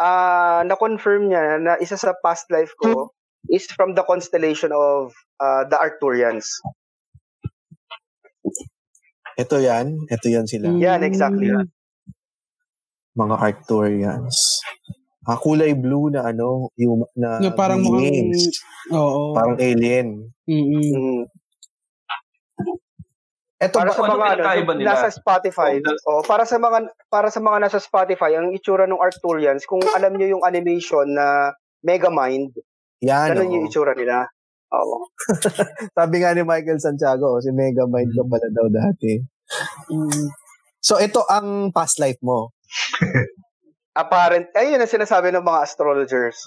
ah na-confirm niya na isa sa past life ko is from the constellation of ah, the Arcturians. Ito yan. Ito yan sila. Yan, exactly. Mga Arcturians. Ah, kulay blue na ano, yung na, Na parang mukhang, oo. Parang alien. Mm-mm. Mm. Ito Para ba, sa ano mga ano, nila? nasa Spotify. Oh, Oh, para sa mga para sa mga nasa Spotify, ang itsura ng Arcturians, kung alam niyo yung animation na Megamind, yan ganun oh. yung itsura nila. Oo. [laughs] Sabi nga ni Michael Santiago, oh, si Megamind ka pala daw dati. Mm. So ito ang past life mo. Apparent, ayun ang sinasabi ng mga astrologers.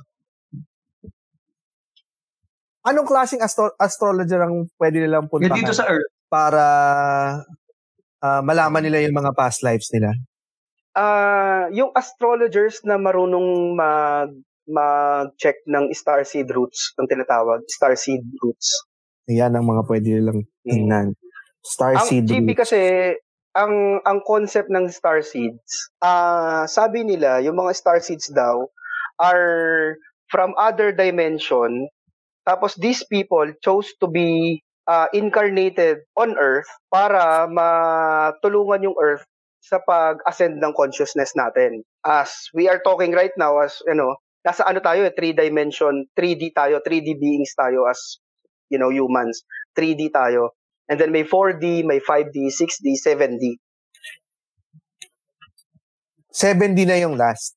Anong klaseng astro- astrologer ang pwede nilang puntahan dito sa Earth. para ah, malaman nila yung mga past lives nila? Ah, yung astrologers na marunong mag mag-check ng starseed roots, ang tinatawag, starseed roots. Yan ang mga pwede nilang tingnan. Star Ang seed GB roots. kasi ang ang concept ng star seeds, ah sabi nila yung mga star seeds daw are from other dimension. Tapos these people chose to be ah, incarnated on earth para matulungan yung earth sa pag-ascend ng consciousness natin. As we are talking right now, as, you know, nasa ano tayo, eh, three dimension, 3D tayo, 3D beings tayo as, you know, humans. 3D tayo. And then may 4D, may 5D, 6D, 7D. 7D na yung last.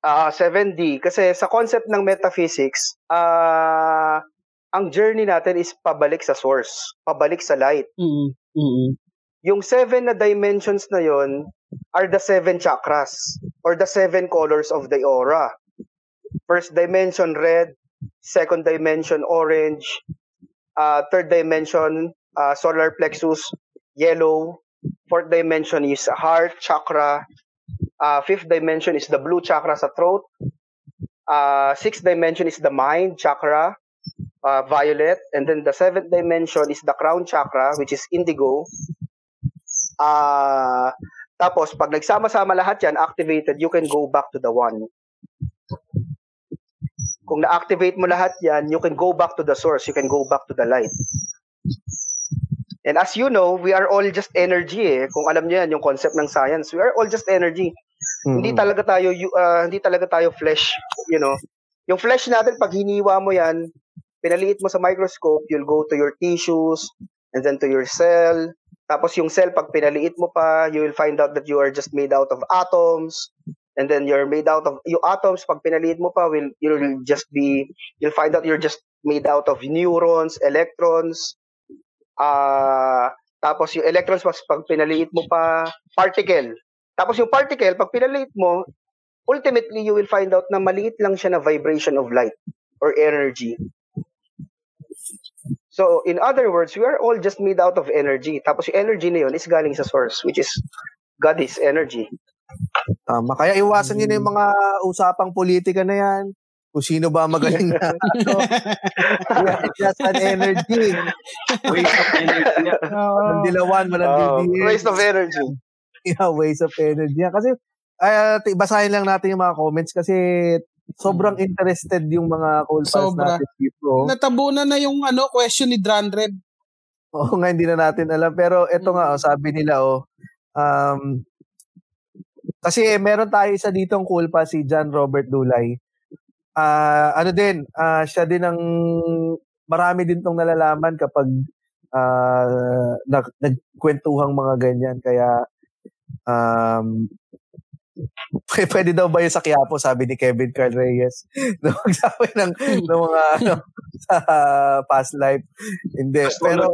Ah, 7D kasi sa concept ng metaphysics, ah ang journey natin is pabalik sa source, pabalik sa light. Mm. Mm. Yung seven na dimensions na yon are the seven chakras or the seven colors of the aura. First dimension red, second dimension orange, uh, third dimension uh, solar plexus yellow, fourth dimension is heart chakra, uh, fifth dimension is the blue chakra sa throat, uh, sixth dimension is the mind chakra, uh, violet, and then the seventh dimension is the crown chakra, which is indigo. Uh, tapos, pag nagsama-sama lahat yan, activated, you can go back to the one. Kung na-activate mo lahat yan, you can go back to the source, you can go back to the light. And as you know, we are all just energy eh. Kung alam niyo yan, yung concept ng science, we are all just energy. Hindi Mm. talaga tayo ah, hindi talaga tayo flesh, you know. Yung flesh natin pag hiniwa mo yan, pinaliit mo sa microscope, you'll go to your tissues and then to your cell. Tapos yung cell pag pinaliit mo pa, you will find out that you are just made out of atoms. And then you're made out of yung atoms pag pinaliit mo pa will you'll just be you'll find out you're just made out of neurons, electrons. Ah, tapos yung electrons pag, pag pinaliit mo pa, particle. Tapos yung particle, pag pinaliit mo, ultimately you will find out na maliit lang siya na vibration of light or energy. So, in other words, we are all just made out of energy. Tapos yung energy na yun is galing sa source, which is God is energy. Tama. Kaya iwasan niyo na yung mga usapang politika na yan. Kung sino ba magaling na. [laughs] ano. Yeah, it's just an energy. Waste of energy. Walang dilawan, walang Oh, BBM. waste of energy. Yeah, waste of energy. Kasi, ay, uh, basahin lang natin yung mga comments kasi sobrang interested yung mga cold pals Sobra. natin dito. Natabunan na yung ano question ni Drandreb. Oo nga, hindi na natin alam. Pero eto nga, oh, sabi nila, oh, um, kasi meron tayo isa ditong cool pa, si John Robert Dulay. Ah, ano din, ah, siya din ang marami din tong nalalaman kapag ah, nag, nagkwentuhang mga ganyan. Kaya, um, [laughs] pwede daw ba yung sa Quiapo, sabi ni Kevin Carl Reyes. [laughs] na magsabi ng, ng mga ano, [laughs] sa past life. Hindi. Pero,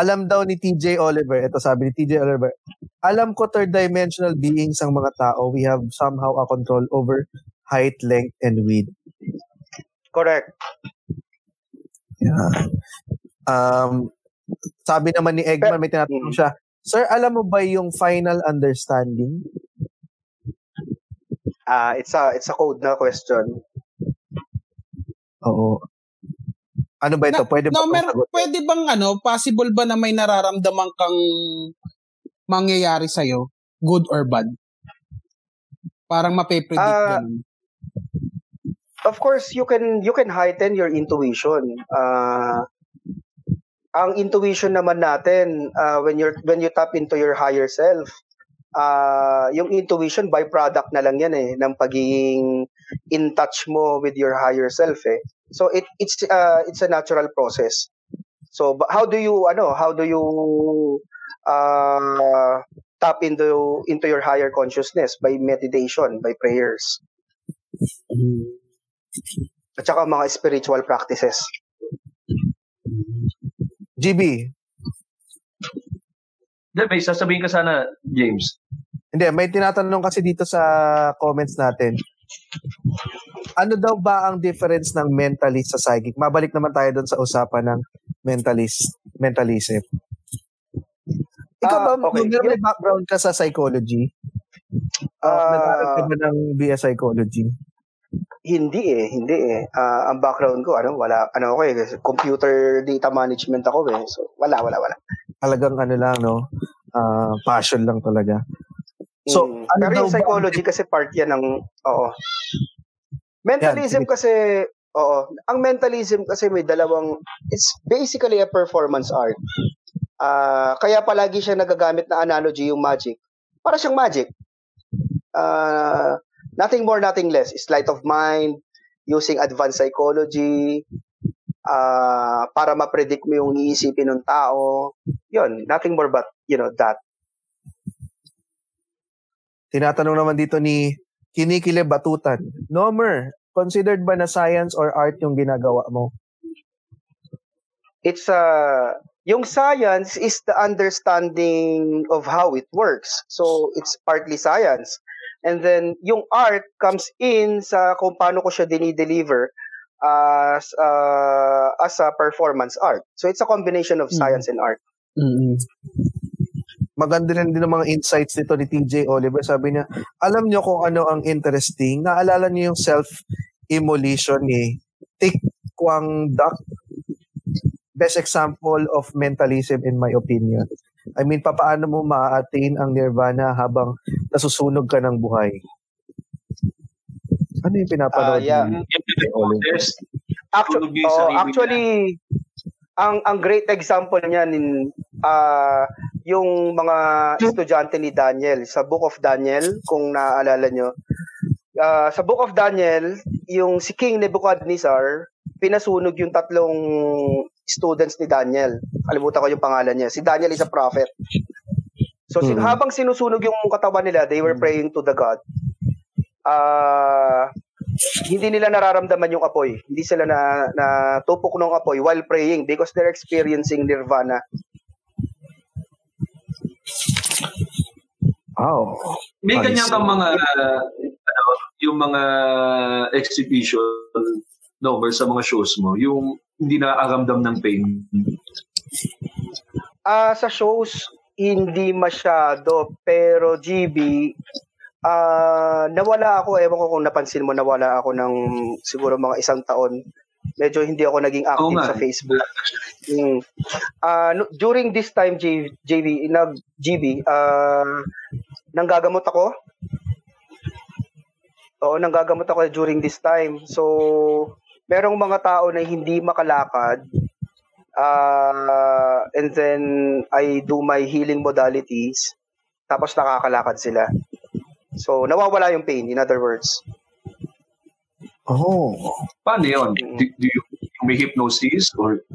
alam daw ni TJ Oliver, ito sabi ni TJ Oliver, alam ko third dimensional beings ang mga tao. We have somehow a control over height, length, and width. Correct. Yeah. Um, sabi naman ni Eggman, may tinatanong siya, Sir, alam mo ba yung final understanding? Ah, it's a it's a code na question. Oo. Ano ba ito? Na- Pwede ba No, mer- sagot? pwede bang ano, possible ba na may nararamdaman kang mangyayari sa'yo? Good or bad? Parang mape-predict Ah, ganun. Of course, you can you can heighten your intuition. Ah, ang intuition naman natin ah, when you're when you tap into your higher self, ah, yung intuition byproduct na lang yan eh ng pagiging in touch mo with your higher self eh. So it it's uh, it's a natural process. So but how do you ano how do you uh, tap into into your higher consciousness by meditation, by prayers, at saka mga spiritual practices. GB, Hindi, may sasabihin ka sana, James. Hindi, may tinatanong kasi dito sa comments natin. Ano daw ba ang difference ng mentalist sa psychic? Mabalik naman tayo doon sa usapan ng mentalist, mentalism. Ikaw Ah, ba, okay. meron may background ka sa psychology? Uh, Ah, nag-aaral ka ba ng BS Psychology? Hindi eh, hindi eh. Ah, ang background ko, ano, wala, ano ako eh, computer data management ako eh. So, wala, wala, wala. Talagang ano lang, no? Ah, passion lang talaga. So, Mm. ano Pero yung ba- psychology kasi part yan ng, oo. Mentalism sige. kasi, oo. Ang mentalism kasi may dalawang, it's basically a performance art. Ah, kaya palagi siya nagagamit na analogy yung magic. Para siyang magic. Ah, nothing more, nothing less. Sleight of mind, using advanced psychology, ah, para ma-predict mo yung iisipin ng tao. Yun, nothing more but, you know, that. Tinatanong naman dito ni Kinikile Batutan. Nomer, considered ba na science or art yung ginagawa mo? It's uh, yung science is the understanding of how it works. So, it's partly science. And then, yung art comes in sa kung paano ko siya dinideliver as, uh, as a performance art. So, it's a combination of science and art. mm Maganda rin din ang mga insights nito ni TJ Oliver. Sabi niya, alam niyo kung ano ang interesting. Naalala niyo yung self-immolation ni Thich Quang Duc. Best example of mentalism in my opinion. I mean, papaano mo ma-attain ang nirvana habang nasusunog ka ng buhay? Ano yung pinapanood Ah, yeah. ni TJ Oliver? Actually, oh, actually ang ang great example niyan in ah yung mga estudyante ni Daniel sa Book of Daniel kung naaalala nyo. Ah, sa Book of Daniel, yung si King Nebuchadnezzar pinasunog yung tatlong students ni Daniel. Kalimutan ko yung pangalan niya. Si Daniel is a prophet. So sin- Mhm. habang sinusunog yung katawan nila, they were praying to the God. Ah hindi nila nararamdaman yung apoy. Hindi sila na, na tupok ng apoy while praying because they're experiencing nirvana. Wow. May I ganyan see. kang mga, ano, yung mga exhibition number sa mga shows mo, yung hindi nakakaramdam ng pain. Ah, sa shows hindi masyado pero GB ah nawala ako ewan ko kung napansin mo nawala ako ng siguro mga isang taon. Medyo hindi ako naging active nga. sa Facebook. Mm. Ah, no- during this time J, JV nag GB ah nanggagamot ako. Oo, nanggagamot ako during this time. So, merong mga tao na hindi makalakad uh, and then I do my healing modalities tapos nakakalakad sila. So, nawawala yung pain, in other words. Oh. Paano yun? Do, do you, may hypnosis or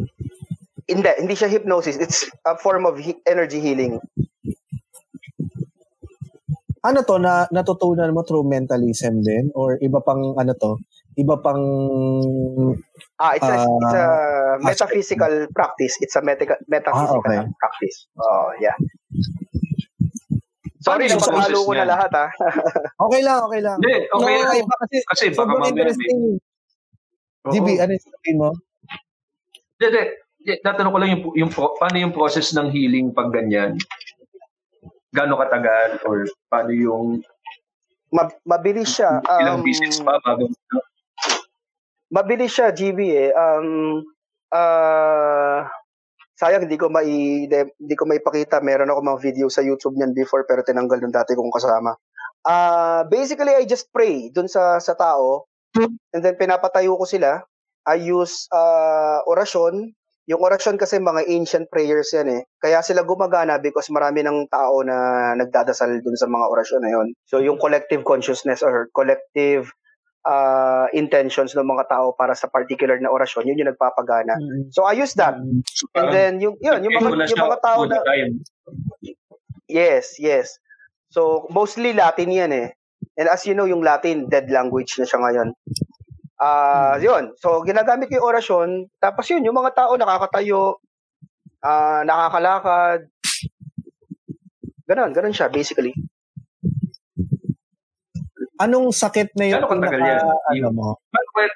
Hindi, hindi siya hypnosis. It's a form of he- energy healing. Ano to na natutunan mo through mentalism din or iba pang ano to? Iba pang Ah, it's a, Ah, it's a metaphysical practice. It's a meta- metaphysical Ah, okay. practice. Oh, yeah. Sorry, process ko na lahat ah. [laughs] Okay lang, okay lang. Hindi, okay No, lang. iba kasi, Kasi baka mamaya may... interesting. GB, ano yung sabihin mo? Hindi, hindi. Tatanong ko lang yung, yung, pro- paano yung process ng healing pag ganyan? Gano'ng katagal? Or paano yung Ma- mabilis siya. ilang Um, visits pa bago? mabilis siya GB eh. Um ah sayang hindi ko mai hindi ko maipakita. Meron ako mga video sa YouTube niyan before pero tinanggal nung dati kong kasama. Ah basically I just pray dun sa sa tao and then pinapatayo ko sila. I use uh, orasyon. Yung orasyon kasi mga ancient prayers yan eh. Kaya sila gumagana because marami ng tao na nagdadasal dun sa mga orasyon na yun. So yung collective consciousness or collective uh, intentions ng mga tao para sa particular na orasyon, yun yung nagpapagana. So I use that. So, And then yung yun, yung mga yung mga tao na yes, yes. So mostly Latin 'yan eh. And as you know, yung Latin dead language na siya ngayon. Ah, yun. So ginagamit ko yung orasyon, tapos yun, yung mga tao nakakatayo, ah nakakalakad. Ganon, ganon siya basically. Anong sakit na yung Gano'ng katagal yan? ano Yung- mo? Well,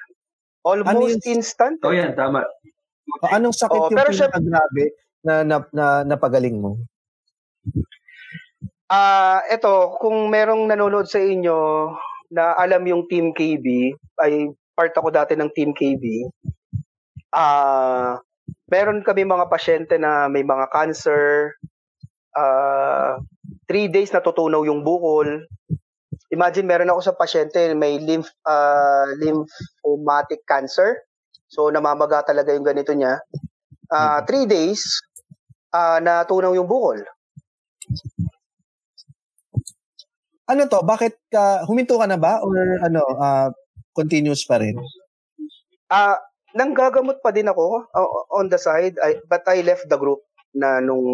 Almost Ano instant. oh yan, tama. O, Anong sakit Oo, yung pero pinakagrabe na, na, na napagaling mo? Ah, eto, kung merong nanonood sa inyo na alam yung Team KB, ay part ako dati ng Team KB. Ah, meron kami mga pasyente na may mga cancer. Ah, three days natutunaw yung bukol. Imagine meron ako sa pasyente may lymph ah, lymphomatic cancer. So namamaga talaga yung ganito niya. Ah, three days ah natunaw yung bukol. Ano to? Bakit ka, huminto ka na ba? Or ano, ah, continuous pa rin? Ah, nanggagamot pa din ako uh, on the side, I, but I left the group na nung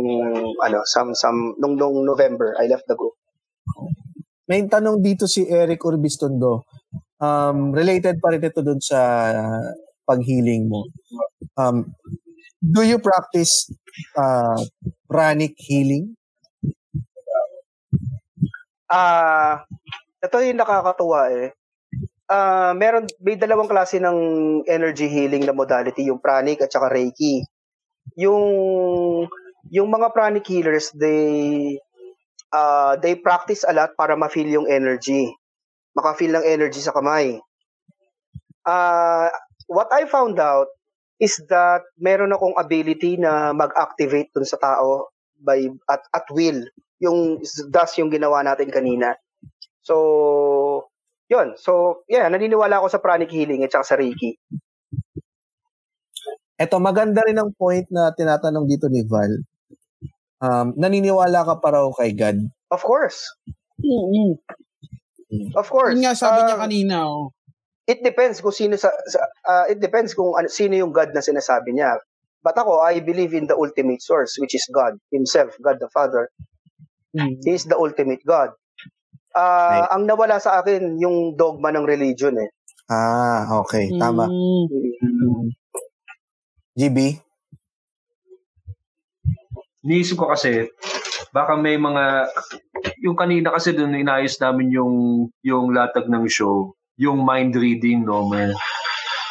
ano, some some nung nung November, I left the group. May tanong dito si Eric Urbistondo. Um, related pa rin ito dun sa pag-healing mo. Um, do you practice uh, pranic healing? Ah, ito yung nakakatuwa eh. Ah, meron may dalawang klase ng energy healing na modality, yung pranic at saka reiki. Yung yung mga pranic healers, they uh, they practice a lot para ma-feel yung energy. Maka-feel ng energy sa kamay. Ah, what I found out is that meron akong ability na mag-activate dun sa tao by at at will yung thus yung ginawa natin kanina. So, yun. So, yeah, naniniwala ako sa pranic healing at saka sa Reiki. Ito, maganda rin ang point na tinatanong dito ni Val. Um, naniniwala ka pa raw kay God? Of course. Mm-mm. Of course. Yun nga sabi niya Ah, kanina, oh. it depends kung sino sa, sa ah, it depends kung ano, sino yung God na sinasabi niya. But ako, I believe in the ultimate source, which is God himself, God the Father. Mm. He is the ultimate God. Ah, Right. ang nawala sa akin yung dogma ng religion eh. Ah, okay. Tama. Mm. GB? Niisip ko kasi, baka may mga, yung kanina kasi doon inayos namin yung, yung latag ng show, yung mind reading, no, man.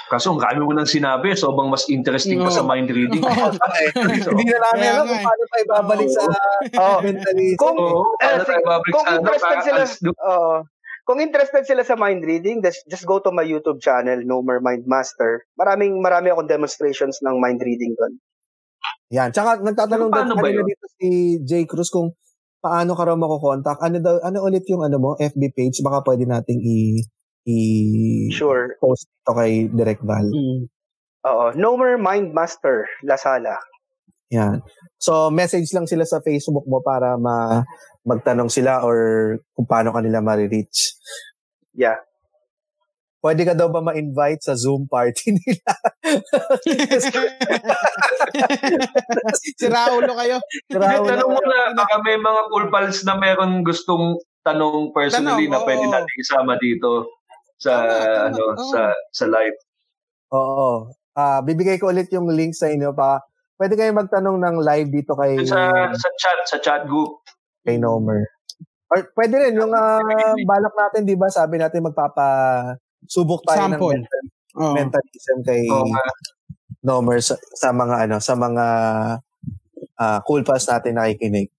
Kaso ang kami mo nang sinabi, sobrang mas interesting pa sa mind reading. [laughs] [laughs] Hindi na namin alam kung eh. paano tayo babalik sa Oh, mentalism. Kung- Eh, paano tayo sige, babalik kung sa ano, interested para- sila, Oo. kung interested sila sa mind reading, just, just go to my YouTube channel, No More Mind Master. Maraming marami akong demonstrations ng mind reading doon. Yan. Tsaka nagtatanong din ba kanina dito si J. Cruz kung paano ka raw makokontak. Ano daw, ano ulit yung ano mo, FB page? Baka pwede nating i i Sure. post ito kay Direct Val. Mm. Oo. No More Mind Master, Lasala. Yan. So, message lang sila sa Facebook mo para ma magtanong sila or kung paano kanila ma-reach. Yeah. Pwede ka daw ba ma-invite sa Zoom party [laughs] nila? si Raulo kayo. Raul, Tanong mo na, baka may mga cool pals na meron gustong tanong personally Tanong, na pwede oo. natin isama dito sa tama, ano oo. sa sa live. Oo. Ah, bibigay ko ulit yung link sa inyo pa. Pwede kayo magtanong ng live dito kay Sa sa chat sa chat group. kay Nomer. Or pwede rin yung ah, balak natin, 'di ba? Sabi natin magpapa subok tayo ng Sample. mental, Oh. mentalism kay Oo nga. Nomer sa, sa mga ano, sa mga ah, cool pass natin nakikinig.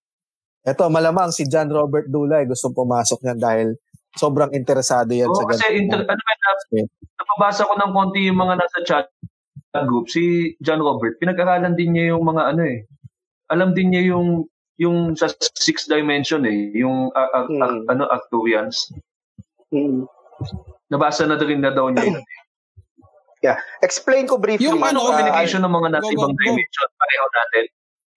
Ito, malamang si John Robert Dulay gusto pumasok niyan dahil sobrang interesado yan Oo, sa kasi ganito. inter, ano man, na- napabasa ko ng konti yung mga nasa chat group. Si John Robert, pinag-aralan din niya yung mga ano eh. Alam din niya yung yung sa sixth dimension eh, yung ah, ah, Hmm. ah, ano Arcturians. Mm. Nabasa na rin na daw niya yun. Explain ko briefly. Yung ano, communication ng mga nasa ibang dimension? Pareho natin.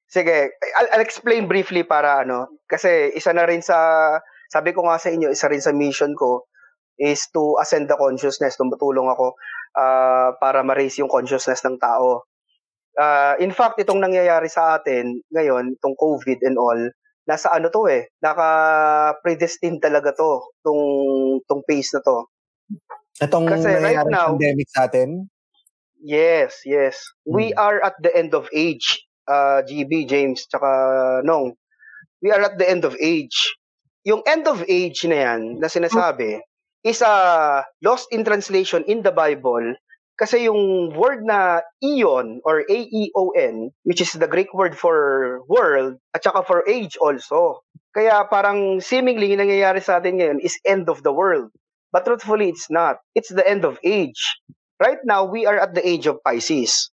Sige, I'll, I'll explain briefly para ano, kasi isa na rin sa, sabi ko nga sa inyo, isa rin sa mission ko is to ascend the consciousness. Tumutulong ako ah, para ma-raise yung consciousness ng tao. Ah, in fact, itong nangyayari sa atin ngayon, itong COVID and all, nasa ano to eh, naka-predestined talaga to, tong, tong pace na to. Itong Kasi right now- pandemic sa atin, Yes, yes. We are at the end of age. Uh, GB, James, tsaka Nong. We are at the end of age. Yung end of age na yan, na sinasabi, is a lost in translation in the Bible kasi yung word na eon or A-E-O-N, which is the Greek word for world, at saka for age also. Kaya parang seemingly yung nangyayari sa atin ngayon is end of the world. But truthfully, it's not. It's the end of age. Right now, we are at the age of Pisces.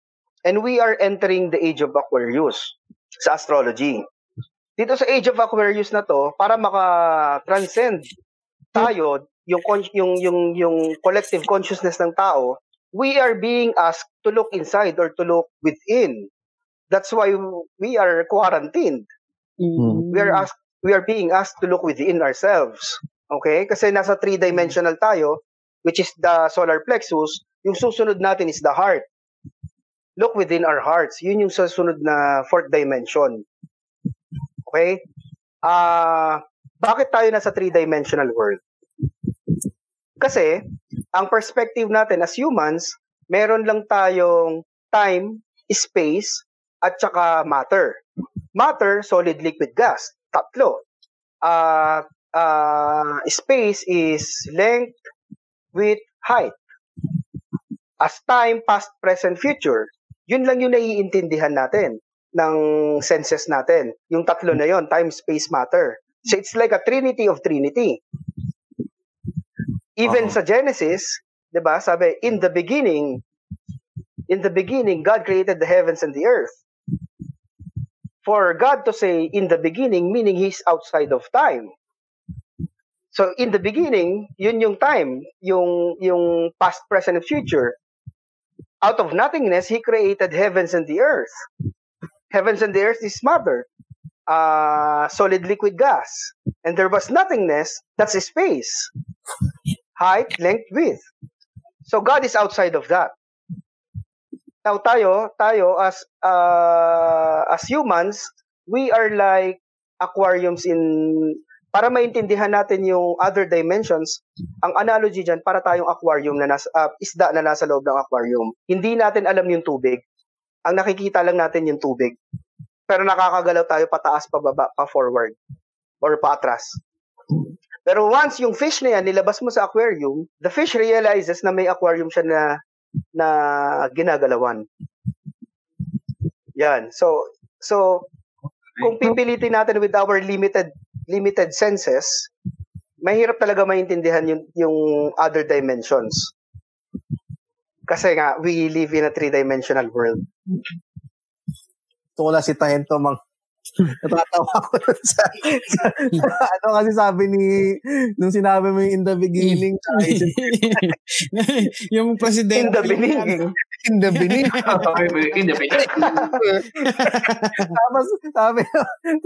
And we are entering the age of Aquarius sa astrology. Dito sa age of Aquarius na to, para maka-transcend tayo, yung, yung, yung, yung collective consciousness ng tao, we are being asked to look inside or to look within. That's why we are quarantined. Mm. We are asked, we are being asked to look within ourselves. Okay? Kasi nasa three-dimensional tayo, which is the solar plexus. Yung susunod natin is the heart. Look within our hearts. Yun yung susunod na fourth dimension. Okay? Ah, bakit tayo nasa three-dimensional world? Kasi, ang perspective natin as humans, meron lang tayong time, space, at saka matter. Matter, solid, liquid, gas. Tatlo. Uh, uh, space is length, width, height. As time, past, present, future, yun lang yung naiintindihan natin ng senses natin. Yung tatlo na yon time, space, matter. So it's like a trinity of trinity. Even Oo. sa Genesis, 'di ba? Sabi, in the beginning, in the beginning God created the heavens and the earth. For God to say in the beginning meaning he's outside of time. So in the beginning, yun yung time, yung yung past, present and future. Out of nothingness, he created heavens and the earth. Heavens and the earth is matter. Uh, solid liquid gas. And there was nothingness, that's space height, length, width. So God is outside of that. Now tayo, tayo as uh, as humans, we are like aquariums in para maintindihan natin yung other dimensions, ang analogy diyan para tayong aquarium na nasa uh, isda na nasa loob ng aquarium. Hindi natin alam yung tubig. Ang nakikita lang natin yung tubig. Pero nakakagalaw tayo pataas, pababa, pa forward or paatras. Pero once yung fish na yan, nilabas mo sa aquarium, the fish realizes na may aquarium siya na na ginagalawan. Yan. So, so kung pipilitin natin with our limited limited senses, mahirap talaga maintindihan yung yung other dimensions. Kasi nga, we live in a three-dimensional world. Ito lang si Tahento mang [laughs] natatawa [laughs] dun sa, sa, sa- ano kasi sabi ni nung sinabi mo yung in the beginning yung In presidente. the beginning. in the beginning Hindi, pwede. [laughs] tapos sabi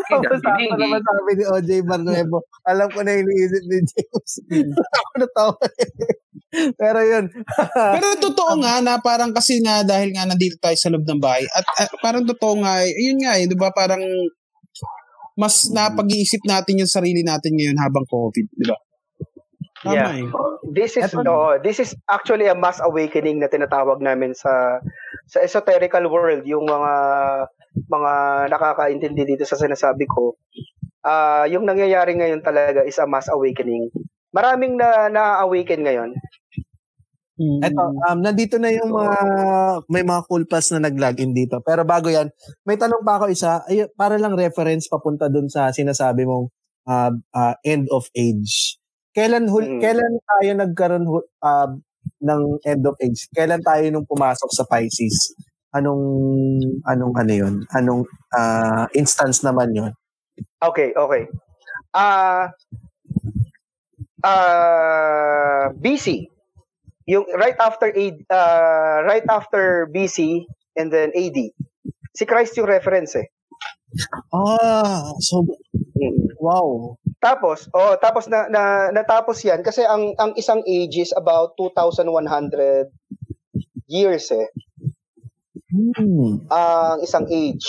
tapos the beginning. tapos naman sabi ni OJ Barnuevo alam ko na iniisip ni James ako natawa [laughs] pero yun [laughs] Pero totoo nga na parang kasi nga dahil nga nandito tayo sa loob ng bahay at, at parang totoo nga, yun nga eh, 'di ba? Parang mas napag-iisip natin yung sarili natin ngayon habang COVID, 'di ba? Tama Yeah. eh. This is Eto- oh, this is actually a mass awakening na tinatawag namin sa sa esoterical world, yung mga mga nakakaintindi dito sa sinasabi ko. Ah, yung nangyayari ngayon talaga is a mass awakening. Maraming na na-awaken ngayon. Mm. Eto, um, nandito na yung mga, may mga cool pass na nag-login dito. Pero bago yan, may tanong pa ako isa, ay, para lang reference papunta dun sa sinasabi mong uh, uh, end of age. Kailan hul- Mm. kailan tayo nagkaroon uh, ng end of age? Kailan tayo nung pumasok sa Pisces? Anong anong ano 'yon? Anong uh, instance naman 'yon? Okay, okay. Ah ah BC. Yung right after AD, ah, right after BC and then AD. Si Christ yung reference eh. Ah, so Mm. wow. Tapos, oh, tapos na, na natapos 'yan kasi ang ang isang age is about 2100 years eh. Hmm. Ang isang age.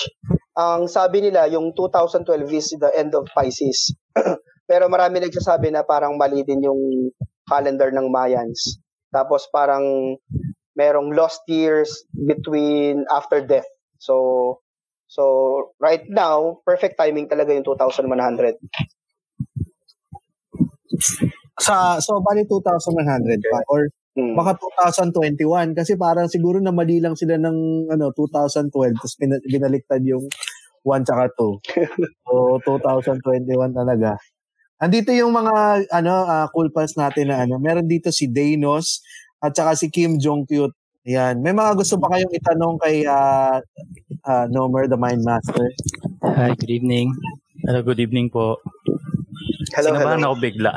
Ang sabi nila yung 2012 is the end of Pisces. [clears throat] Pero marami nagsasabi na parang mali din yung calendar ng Mayans. Tapos parang merong lost years between after death. So so right now, perfect timing talaga yung 2100. Sa so bali 2,100 pa or Mm. baka 2021 kasi parang siguro na mali lang sila ng ano 2012 tapos binaliktad yung 1 tsaka 2. [laughs] so 2021 talaga. Andito yung mga ano ah, cool pals natin na ano. Meron dito si Daynos at saka si Kim Jong Cute. Yan. May mga gusto pa kayong itanong kay ah, ah, Nomer the Mind Master? Hi, good evening. Hello, good evening po. Hello, Sinabahan hello. ako bigla.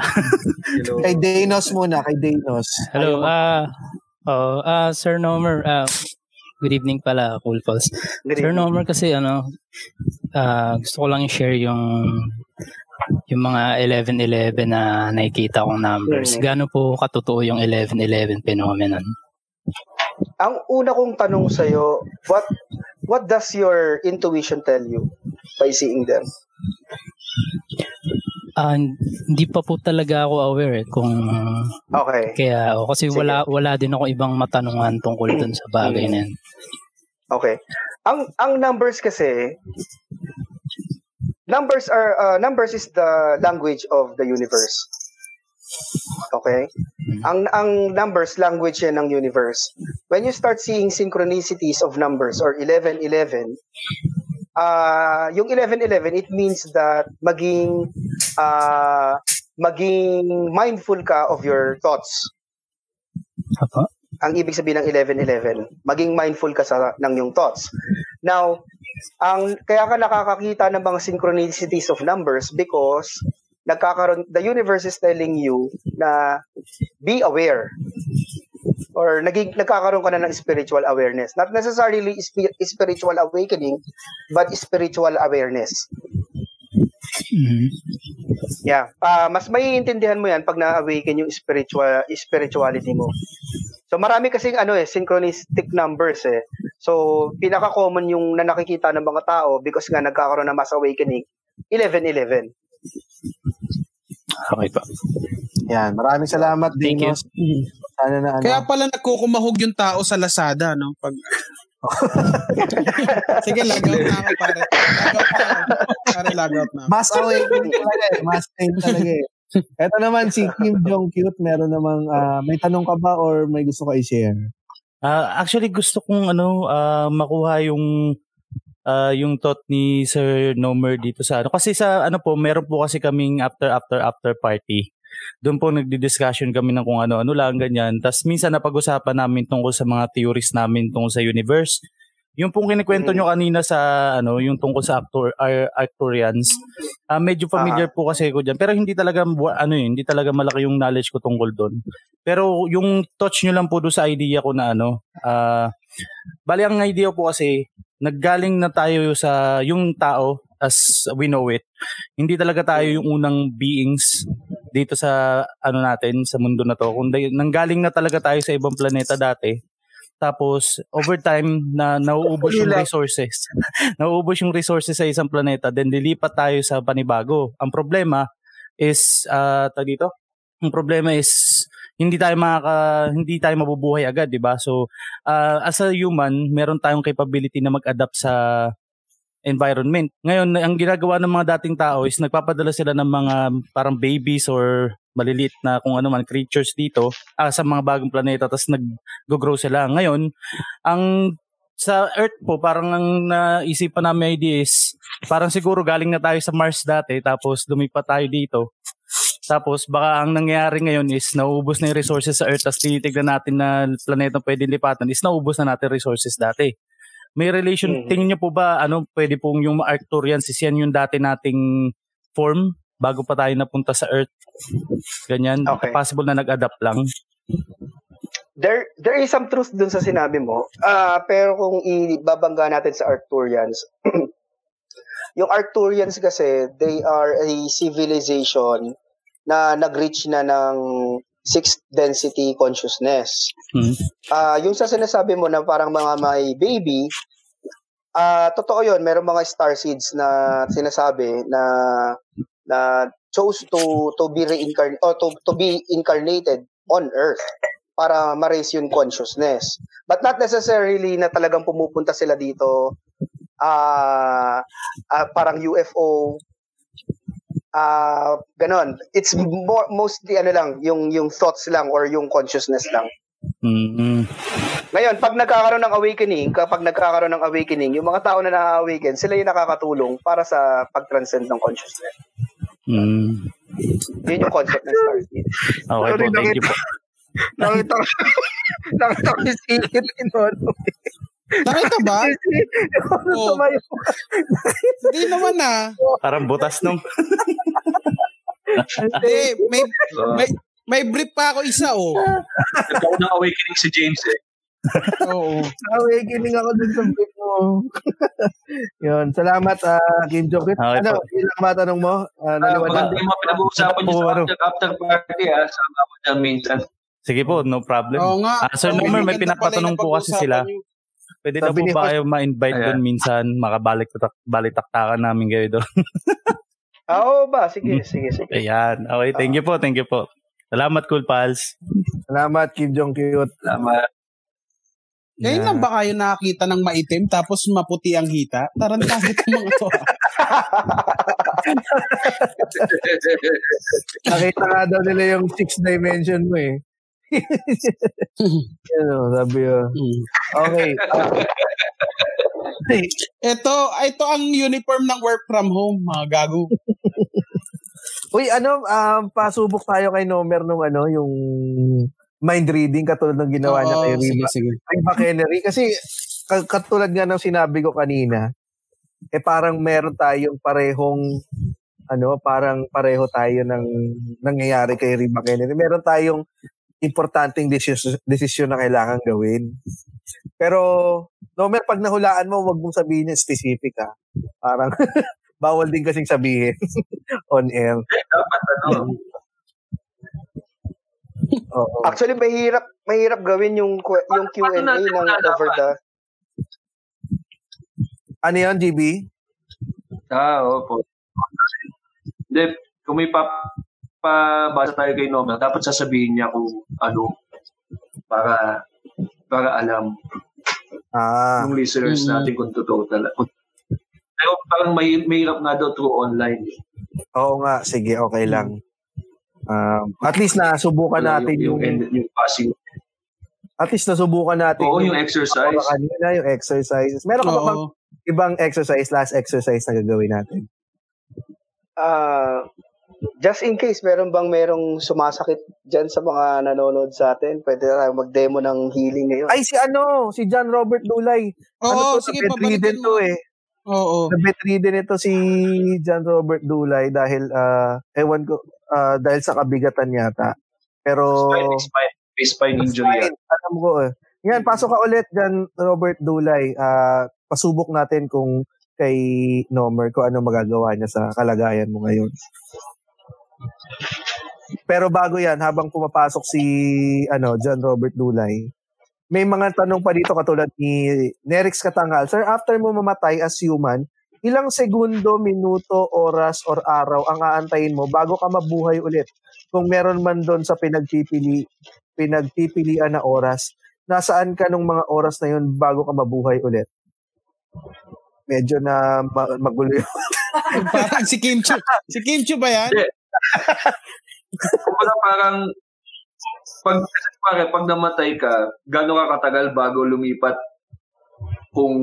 [laughs] Kay Daynos muna, kay Daynos. Hello, ah, oh, ah, Sir Nomer, ah, good evening pala, Cool. Good Sir. Nomer kasi ano, ah, gusto ko lang i-share yung yung mga 11-11 na nakikita kong numbers. Mm. Gaano po katotoo yung 11-11 phenomenon? Ang una kong tanong sa what what does your intuition tell you by seeing them? Ah, hindi pa po talaga ako aware eh, kung Okay. kaya o kasi Sige. wala wala din ako ibang matanungan tungkol dun sa bagay na yan. Okay. Ang ang numbers kasi numbers are uh, numbers is the language of the universe. Okay? Ang ang numbers language yan ng universe. When you start seeing synchronicities of numbers or 11 11 uh, yung 11-11, it means that maging uh, maging mindful ka of your thoughts. Apo? Ang ibig sabihin ng 11-11, maging mindful ka sa ng yung thoughts. Now, ang kaya ka nakakakita ng mga synchronicities of numbers because nagkakaroon the universe is telling you na be aware or naging nagkakaroon ka na ng spiritual awareness not necessarily spi- spiritual awakening but spiritual awareness Mhm. Yeah. Ah, mas maiintindihan mo 'yan pag na-awaken yung spiritual spirituality mo. So marami kasing ano eh synchronistic numbers eh. So pinaka-common yung na nakikita ng mga tao because nga nagkakaroon ng mass awakening 11-11. Okay po. Yan. Maraming salamat, Thank you. Dinos. Sana na ano. Kaya pala nagkukumahog yung tao sa Lazada, no? Pag... [laughs] Sige, log out na ako, pare. Log out na ako. Pare, log out na ako. Mass awakening talaga eh. Talaga eh. Ito naman si Kim Jong Cute, meron namang ah, may tanong ka ba or may gusto ka i-share? Ah, actually gusto kong ano ah, makuha yung ah, yung thought ni Sir Nomer dito sa ano kasi sa ano po meron po kasi kaming after after after party. Doon po nagdi-discussion kami ng kung ano-ano lang ganyan. Tapos minsan napag-usapan namin tungkol sa mga theories namin tungkol sa universe. Yung pong kinikwento nyo kanina sa ano, yung tungkol sa actor Ar- Arcturians, ah medyo familiar po kasi ko diyan. Pero hindi talaga ano yun, hindi talaga malaki yung knowledge ko tungkol doon. Pero yung touch nyo lang po doon sa idea ko na ano, ah bali ang idea po kasi naggaling na tayo sa yung tao as we know it. Hindi talaga tayo yung unang beings dito sa ano natin sa mundo na to. Kundi nanggaling na talaga tayo sa ibang planeta dati. Tapos over time na nauubos yung resources. [laughs] nauubos yung resources sa isang planeta then lilipat tayo sa panibago. Ang problema is uh, dito. Ang problema is hindi tayo makaka hindi tayo mabubuhay agad, 'di ba? So uh, as a human, meron tayong capability na mag-adapt sa environment. Ngayon, ang ginagawa ng mga dating tao is nagpapadala sila ng mga parang babies or maliliit na kung ano man creatures dito ah, sa mga bagong planeta tapos nag-grow sila. Ngayon, ang sa Earth po, parang ang naisipan namin idea is parang siguro galing na tayo sa Mars dati tapos lumipat tayo dito. Tapos baka ang nangyayari ngayon is nauubos na yung resources sa Earth tapos tinitignan natin na planeta pwede lipatan is nauubos na natin resources dati. May relation, Mhm. tingin niyo po ba ano pwede pong yung Arcturians is yan yung dati nating form bago pa tayo napunta sa Earth? Ganyan. Okay. Possible na nag-adapt lang. There there is some truth dun sa sinabi mo. Ah, pero kung ibabangga natin sa Arcturians, [clears throat] yung Arcturians kasi, they are a civilization na nag-reach na ng sixth density consciousness. Hmm. Ah, yung sa sinasabi mo na parang mga may baby, ah totoo 'yon, merong mga star seeds na sinasabi na na chose to to be reincarnated or to, to be incarnated on earth para ma-raise yung consciousness. But not necessarily na talagang pumupunta sila dito ah ah, parang UFO ah ganon. It's more, mostly ano lang, yung yung thoughts lang or yung consciousness lang. Mm. Ngayon, pag nagkakaroon ng awakening, kapag nagkakaroon ng awakening, yung mga tao na na-awaken, sila yung nakakatulong para sa pag-transcend ng consciousness. Mm. Yun yung concept ng Starseed. Okay po, thank you po. [laughs] Nakita ko, [laughs] nakita ko yung ni Nono. Nakita ba? Tumayo. Hindi naman ah. Parang butas nung. Hindi, may, may, may brief pa ako isa oh. nagkaroon ng awakening si James eh. Oo. Awakening ako dun sa brief mo. Yun. Salamat, ah, Kim Jong. Okay ano, ilang matanong mo? Uh, Ah, naliwanag. maganda yung mga pinag-uusapan niyo sa ano? after, after party ha. Sama ko dyan minsan. Sige po, no problem. Oo nga. Ah, Sir Nomer, may pinapatanong yung po kasi sila. napag-uusapan Pwede na Sabi po ni ba kayo ma-invite doon minsan? Makabalik balik taktakan namin kayo doon. [laughs] Ah, Oo ba? Sige, sige, sige. Ayan. Okay, thank you po, thank you po. Salamat, Cool Pals. Salamat, Kim Jong Cute. Salamat. Ngayon lang ba kayo nakakita ng maitim tapos maputi ang hita? Tarantado itong mga to. ah. [laughs] Nakita nga daw nila yung six dimension mo eh. [laughs] Yan o, sabi yun. Okay. ah. [laughs] Ito, ito ang uniform ng work from home, mga gago. [laughs] Uy, ano, um, pasubok tayo kay Nomer nung ano, yung mind reading katulad ng ginawa niya Oo, kay sige, Riva, sige. Riva Kennedy. Kasi ka- katulad nga ng sinabi ko kanina, eh parang meron tayong parehong ano, parang pareho tayo ng nangyayari kay Riva Kennedy. Meron tayong importanteng desisyon, desisyon na kailangan gawin. Pero, Nomer, pag nahulaan mo, wag mong sabihin yung specific ha. Parang, [laughs] bawal din kasing sabihin [laughs] on air. Dapat ano, Oo. Actually, mahirap mahirap gawin yung yung Q&A ng over the Ano yun, GB? Ah, opo. Hindi, kung may pa, pabasa tayo kay Nomer, dapat sasabihin niya kung ano, para para alam Ah, ng listeners Mm. natin kung totoo talaga. Pero parang may, mahirap nga daw through online. oo nga. Sige, okay lang. Um, at least nasubukan natin yung, yung, yung, yung passing. at least nasubukan natin Oo, yung exercise. Baka kanina, yung exercises. Meron ka ba bang ibang exercise, last exercise na gagawin natin? Ah, just in case meron bang merong sumasakit diyan sa mga nanonood sa atin, pwede na tayo mag-demo ng healing ngayon. Ay, si ano, si John Robert Dulay. Oo, ano to, sige, bedridden to mo. eh. Oo. Na bedridden ito si John Robert Dulay dahil, ah, ewan ko, ah, dahil sa kabigatan yata. Pero, Spine, spine, spine injury. Fine, alam ko eh. Yan, pasok ka ulit dyan, Robert Dulay. Ah, pasubok natin kung kay Nomer kung ano magagawa niya sa kalagayan mo ngayon. Pero bago yan, habang pumapasok si ano John Robert Dulay, may mga tanong pa dito katulad ni Nerix Katangal. Sir, after mo mamatay as human, ilang segundo, minuto, oras, or araw ang aantayin mo bago ka mabuhay ulit? Kung meron man doon sa pinagpipili, pinagpipilian na oras, nasaan ka nung mga oras na yun bago ka mabuhay ulit? Medyo na ma- magulo yun. [laughs] Parang si Kim Chu. Si Kim Chu ba yan? Kumbaga parang pag pare, pag namatay ka, gaano ka katagal bago lumipat kung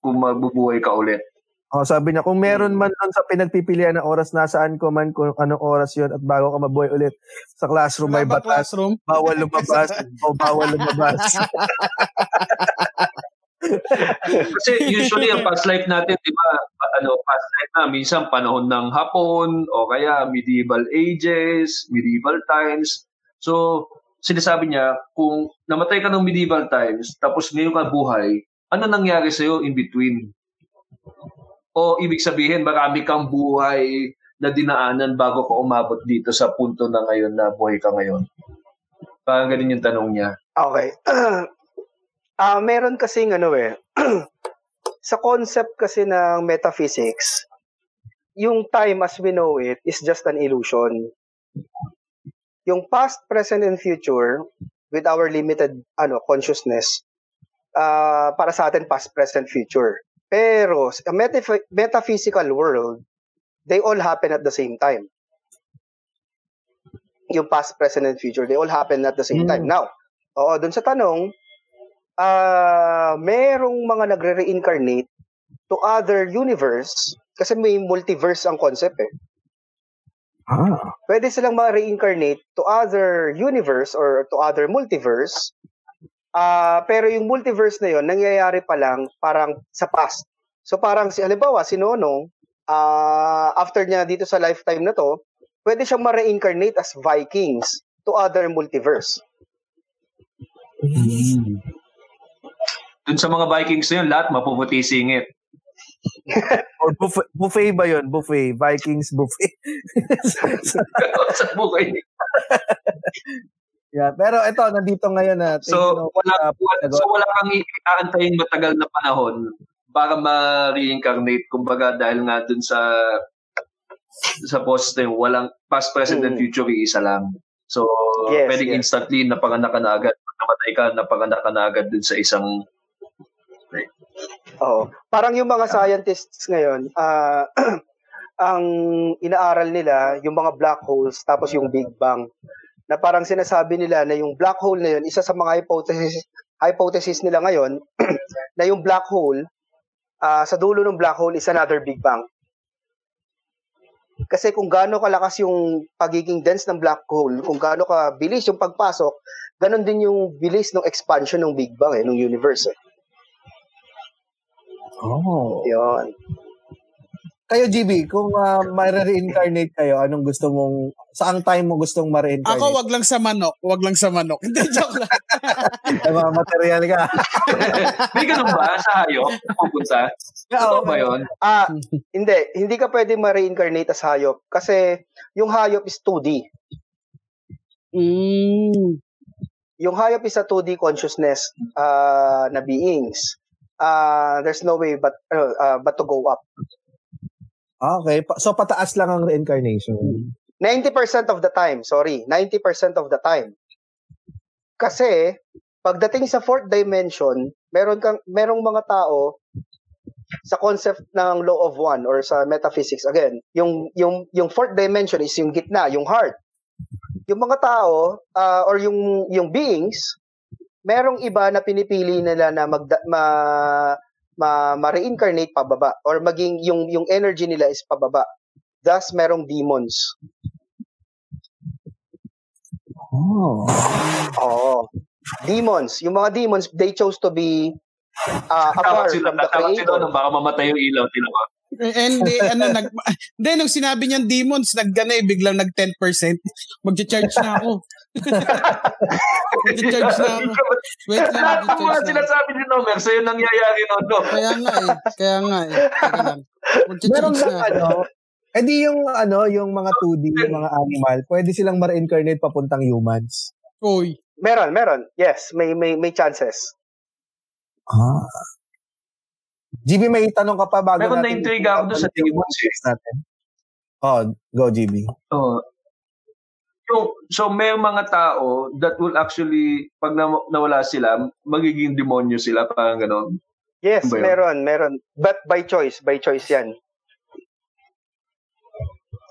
kung mabubuhay ka ulit? Oh, sabi niya, kung meron man doon sa pinagpipilian na oras, nasaan ko man kung anong oras yon at bago ka mabuhay ulit sa classroom may batas, classroom? bawal lumabas [laughs] o bawal lumabas. [laughs] Kasi usually ang past life natin, di ba, ano, past life na, minsan panahon ng hapon, o kaya medieval ages, medieval times. So, sinasabi niya, kung namatay ka ng medieval times, tapos ngayon ka buhay, ano nangyari sa'yo in between? O ibig sabihin, marami kang buhay na dinaanan bago ka umabot dito sa punto na ngayon na buhay ka ngayon. Parang ganun yung tanong niya. Okay. [clears throat] Ah, meron kasing ano eh. [clears throat] sa concept kasi ng metaphysics, yung time as we know it is just an illusion. Yung past, present, and future with our limited ano consciousness, ah, para sa atin past, present, future. Pero sa metaph- metaphysical world, they all happen at the same time. Yung past, present, and future, they all happen at the same Mm. time. Now, oo, dun sa tanong, ah merong mga nagre-reincarnate to other universe kasi may multiverse ang concept eh. Ah, Pwede silang ma-reincarnate to other universe or to other multiverse. Ah, pero yung multiverse na yon nangyayari pa lang parang sa past. So parang si halimbawa si Nonong ah after niya dito sa lifetime na to, pwede siyang ma-reincarnate as Vikings to other multiverse. Dun sa mga Vikings na yun, lahat mapuputi singit. [laughs] Or buffet, buffet ba yun? Buffet. Vikings buffet. [laughs] sa buhay. [laughs] yeah, pero ito, nandito ngayon na. So, wala, wala, so wala kang iaantayin matagal na panahon para ma-reincarnate. Kumbaga, dahil nga dun sa sa poste, walang past, present, and Mm. future, isa lang. So, Yes, pwedeng yes. instantly napanganak ka na agad. Namatay ka, napanganak ka na agad dun sa isang Oo. Parang yung mga scientists ngayon, ah [clears throat] ang inaaral nila yung mga black holes tapos yung Big Bang. Na parang sinasabi nila na yung black hole na yun, isa sa mga hypothesis hypothesis nila ngayon [clears throat] na yung black hole ah, sa dulo ng black hole is another Big Bang. Kasi kung gaano kalakas yung pagiging dense ng black hole, kung gaano ka bilis yung pagpasok, ganon din yung bilis ng expansion ng Big Bang eh, ng universe. Eh. Oh. Yun. Kayo, GB, kung uh, ma-reincarnate kayo, anong gusto mong, saang time mo gustong ma-reincarnate? Ako, wag lang sa manok. Wag lang sa manok. [laughs] Hindi, joke lang. [laughs] Ay, mga material ka. [laughs] May ganun ba sa hayop? Pupunta? Totoo ba yun? Ah, hindi. Hindi ka pwede ma-reincarnate as hayop. Kasi yung hayop is 2D. Mm. Yung hayop is a 2D consciousness uh, na beings. Uh, there's no way but uh, uh, but to go up. Ah, Okay, so pataas lang ang reincarnation. 90% of the time, sorry, 90% of the time. Kasi pagdating sa fourth dimension, meron kang merong mga tao sa concept ng law of one or sa metaphysics again, yung yung yung fourth dimension is yung gitna, yung heart. Yung mga tao ah, or yung yung beings, merong iba na pinipili nila na mag ma, ma, ma-reincarnate pababa or maging yung yung energy nila is pababa. Thus merong demons. Oh. Oo. Demons. Yung mga demons, they chose to be uh, apart sila, from the sila creator. nung baka mamatay yung ilaw. Tino ba? And eh, ano, nag, [laughs] hindi, nung sinabi niyang demons, naggana eh, biglang nag 10%. Mag-charge na ako. Mag-charge na ako. Wait lang, Lahat ng mga mag-charge na ako. sinasabi ni Nomer, sa'yo nangyayari nun. No? Kaya nga eh. Kaya nga eh. Teka lang. Meron na. ano, eh di yung ano, yung mga 2D, yung mga animal, pwede silang ma-reincarnate papuntang humans. Uy. Meron, meron. Yes, may may may chances. Ah. GB, may tanong ka pa bago Meron natin- na-intrigue ako doon sa demons natin. Oh, go GB. Oh. Yung, so may mga tao that will actually, pag na, nawala sila, magiging demonyo sila, parang gano'n. Yes, Ano meron, meron. But by choice, by choice 'yan.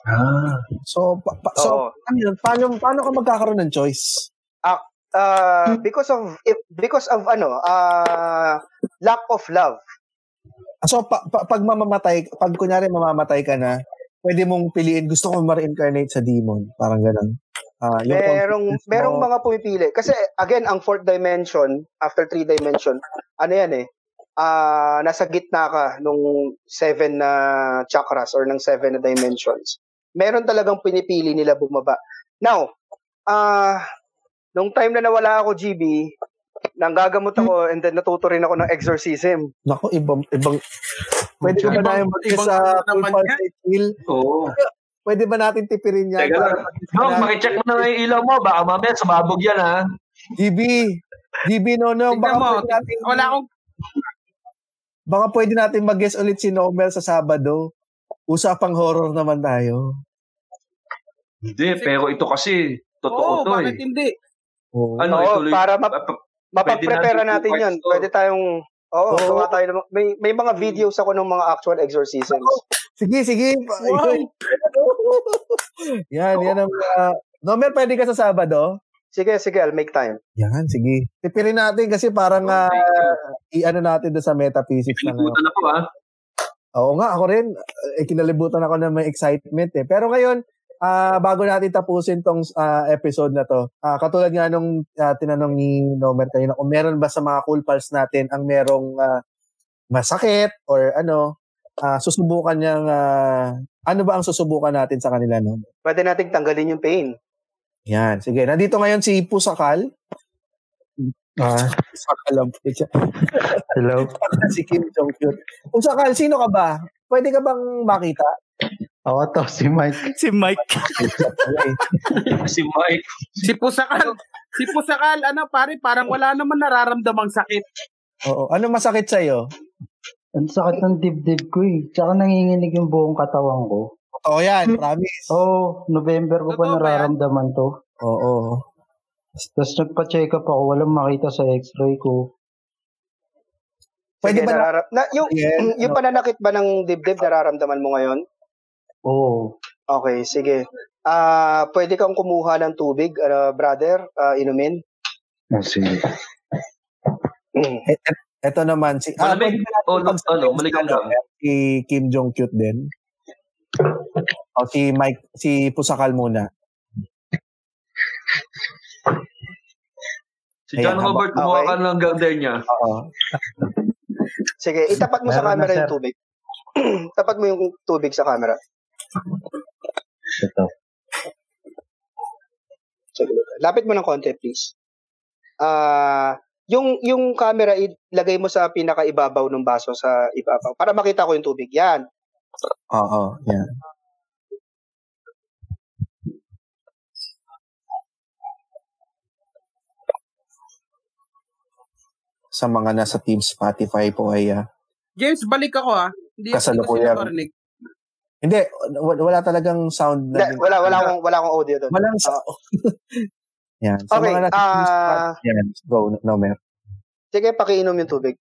Ah. So, pa, pa- so ano yun? Paano, paano ka magkakaroon ng choice? Uh, because of if, because of ano, uh, lack of love. So, pa, pa- pag mamamatay, pag kunyari mamamatay ka na, pwede mong piliin, gusto ko ma-reincarnate sa demon. Parang ganun. Ah, yung Merong mo- merong mga pumipili kasi again ang fourth dimension after three dimension ano yan eh ah nasa gitna ka nung seven na chakras or ng seven na dimensions meron talagang pinipili nila bumaba now ah nung time na nawala ako GB nanggagamot ako and then natuto rin ako ng exorcism Naku, ibang, ibang, pwede ba na yung mag sa full rate heal? Oo. Pwede ba natin tipirin yan? Teka lang. Dok, makicheck mo na yung ilaw mo. Baka mamaya sumabog yan, ha? GB, GB, no, no. Baka mo. pwede natin, Wala akong baka pwede natin mag-guess ulit si Nomer sa Sabado. Usapang horror naman tayo. Hindi, pero ito kasi, totoo Oo, to bakit eh. hindi? Oo. Ano, Oo, ituloy. para ma- pa- pa- mapag-prepare natin natin yun to. pwede tayong Oo, Oo. gawa tayo ng, may, may mga videos ako ng mga actual exorcisms. Sige, sige. Wow. [laughs] yan, yan ang... Uh, Nomer, pwede ka sa Sabado? Sige, sige, I'll make time. Yan, sige. Tipirin natin kasi parang Oh, thank ah, i-ano natin doon sa metaphysics na ngayon. Piniputan ako, ha? Oo nga, ako rin. Eh, kinalibutan ako ng may excitement eh. Pero ngayon, ah bago natin tapusin tong ah, episode na to, ah, katulad nga nung ah, tinanong ni Nomer kanina, kung meron ba sa mga cool pals natin ang merong ah, masakit or ano, ah, susubukan niyang, ah, ano ba ang susubukan natin sa kanila, no? Pwede nating tanggalin yung pain. Yan, sige. Nandito ngayon si Pusakal. Ah, po siya. hello. [laughs] si Kim Jong-un. Kung sakal, sino ka ba? Pwede ka bang makita? Ako to, si Mike. Si Mike. [laughs] Si Mike. Si Pusakal, si Pusakal, ano pare, parang wala naman nararamdamang sakit. Oo. Ano masakit sa'yo? Ang sakit ng dibdib ko eh. Tsaka nanginginig yung buong katawan ko. Oo yan, promise. Oo, oh, November ko pa Totoo ba yan? nararamdaman to. Oo. Tapos nagpa-check up ako, walang makita sa x-ray ko. Pwede Sige, ba na- narara- na, yung, Yes, yung pananakit ba ng dibdib, nararamdaman mo ngayon? Oo. Okay, sige. Ah, pwede kang kumuha ng tubig, ah, brother, ah, inumin. Oh, sige. Mm. Ito naman, si... Ah, Malamig. pwede natin Oh, no, pagsabihin ano, malikang si, lang. Si Kim Jong-cute din. O si Mike, si Pusakal muna. Si John Ayan, Robert, okay. kumuha ka ng gardenia. Oo. Sige, itapat mo sa Meron na, camera sir. yung tubig. [clears throat] Tapat mo yung tubig sa camera. Ito. Sige, lapit mo ng konti, please. Ah, yung yung camera ilagay mo sa pinakaibabaw ng baso sa ibabaw para makita ko yung tubig. Yan. Oo, yan. Sa mga nasa Team Spotify po ay ah, James, balik ako ha. Hindi Kasalukuyan. ako narinig. Hindi, wala, talagang sound Hindi, na wala wala akong wala akong audio doon. Walang sound. [laughs] yan. Sa Okay, mga nasa Team ah, Spotify, yan. Go, Nomer. Sige, pakiinom yung tubig.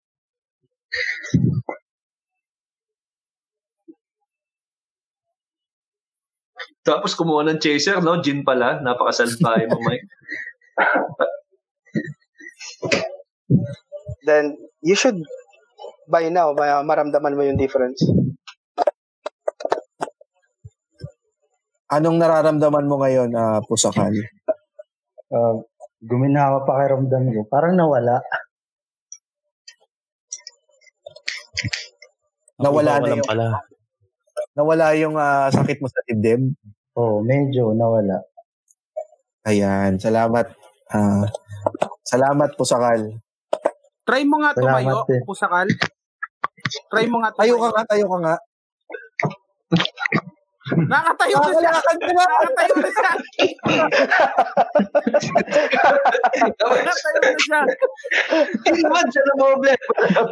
Tapos kumuha ng chaser, no? Gin pala. Napakasalbahe mo, Mike. Then you should by now ma- maramdaman mo yung difference. Anong nararamdaman mo ngayon, ah, Pusakal? Uh, guminawa pakiramdam ko. Parang nawala. Nawala na yung, pala. nawala yung ah, sakit mo sa dibdib? Oo, medyo nawala. Ayan, salamat. ah salamat, Pusakal. Try mo nga tumayo, Salamat eh. Pusakal. Try mo nga Tayo tumayo. ka nga, tayo ka nga. Nakatayo na siya. Nakatayo na siya. Nakatayo na siya. Hindi naman siya na problem.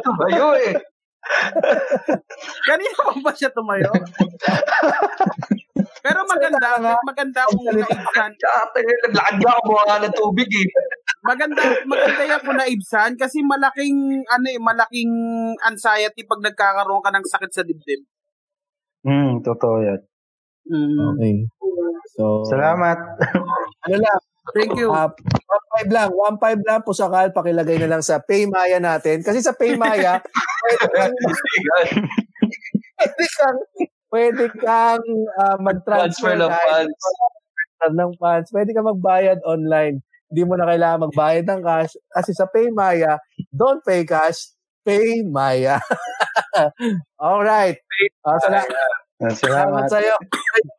Tumayo eh. Kanina pa ba siya tumayo? Pero maganda, maganda kung naibsan. Ate, naglakad ka kumuha ng tubig eh. Maganda, maganda yan kung naibsan kasi malaking, ano eh, malaking anxiety pag nagkakaroon ka ng sakit sa dibdib. Hmm, totoo yan. Mm. Okay. So, Salamat. ano lang, Thank you. Ah, 1.5 lang. 1.5 lang po sa kal. Pakilagay na lang sa Paymaya natin. Kasi sa Paymaya, [laughs] pwede kang, pwede kang, pwede kang ah, mag-transfer Transfer ng funds. transfer ng funds. Pwede ka magbayad online. Hindi mo na kailangan magbayad ng cash. Kasi sa Paymaya, don't pay cash, pay Maya. [laughs] Alright. Uh, sala- Ah, salamat [laughs] Salamat. sa iyo,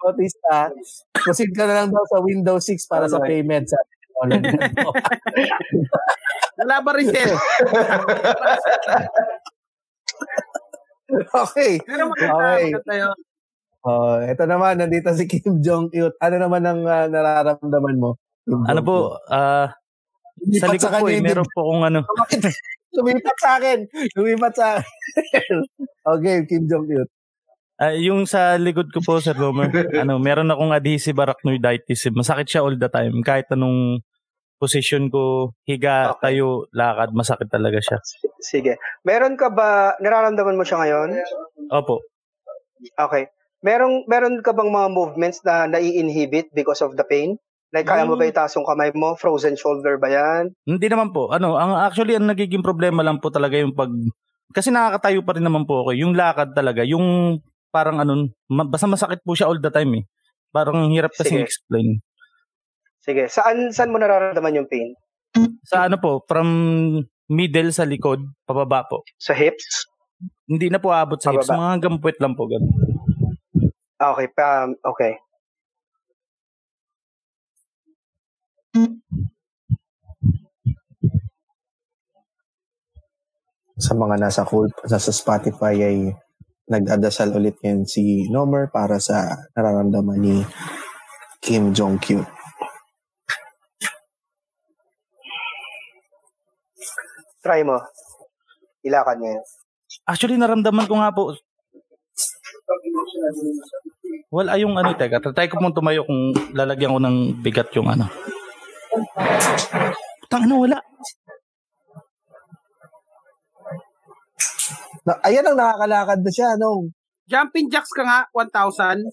Bautista. Proceed ka na lang daw sa Windows 6 para sa Alright. payment sa online. [laughs] Wala ba rin siya? okay. Pero maganda, Okay. maganda yun. Oh, ito naman, nandito si Kim Jong-il. Ano naman ang ah, nararamdaman mo? Kim Ano po, ah, sa likod po kanya eh, meron po kung ano. Lumipat sa akin. Lumipat sa akin. [laughs] okay, Kim Jong-il. Ah, yung sa likod ko po, Sir Romer, [laughs] ano, meron akong adhesive arachnoiditis. Masakit siya all the time. Kahit anong position ko, higa, Okay. tayo, lakad, masakit talaga siya. Sige. Meron ka ba nararamdaman mo siya ngayon? Opo. Okay. Meron meron ka bang mga movements na nai-inhibit because of the pain? Like, kaya mo ba itaas yung kamay mo? Frozen shoulder ba yan? Hindi naman po. Ano, ang actually ang nagiging problema lang po talaga yung pag kasi nakakatayo pa rin naman po ako. eh. Yung lakad talaga, yung parang ano, ma- basta masakit po siya all the time eh. Parang hirap kasi Sige. explain. Sige. Saan saan mo nararamdaman yung pain? Sa ano po, from middle sa likod, pababa po. Sa hips? Hindi na po aabot sa hips. Pababa. Mga hanggang puwet lang po. Ganun. Ah, Okay. Pa, okay. sa mga nasa cool, nasa Spotify ay nag-adasal ulit yan si Nomer para sa nararamdaman ni Kim Jong-kyun. Try mo. Ilakan niya. Actually, naramdaman ko nga po. Wala yung ano, teka. Try ko mong tumayo kung lalagyan ko ng bigat yung ano. Tang ano, wala. Na, ayan ang nakakalakad na siya, no? Jumping jacks ka nga, 1,000. [laughs]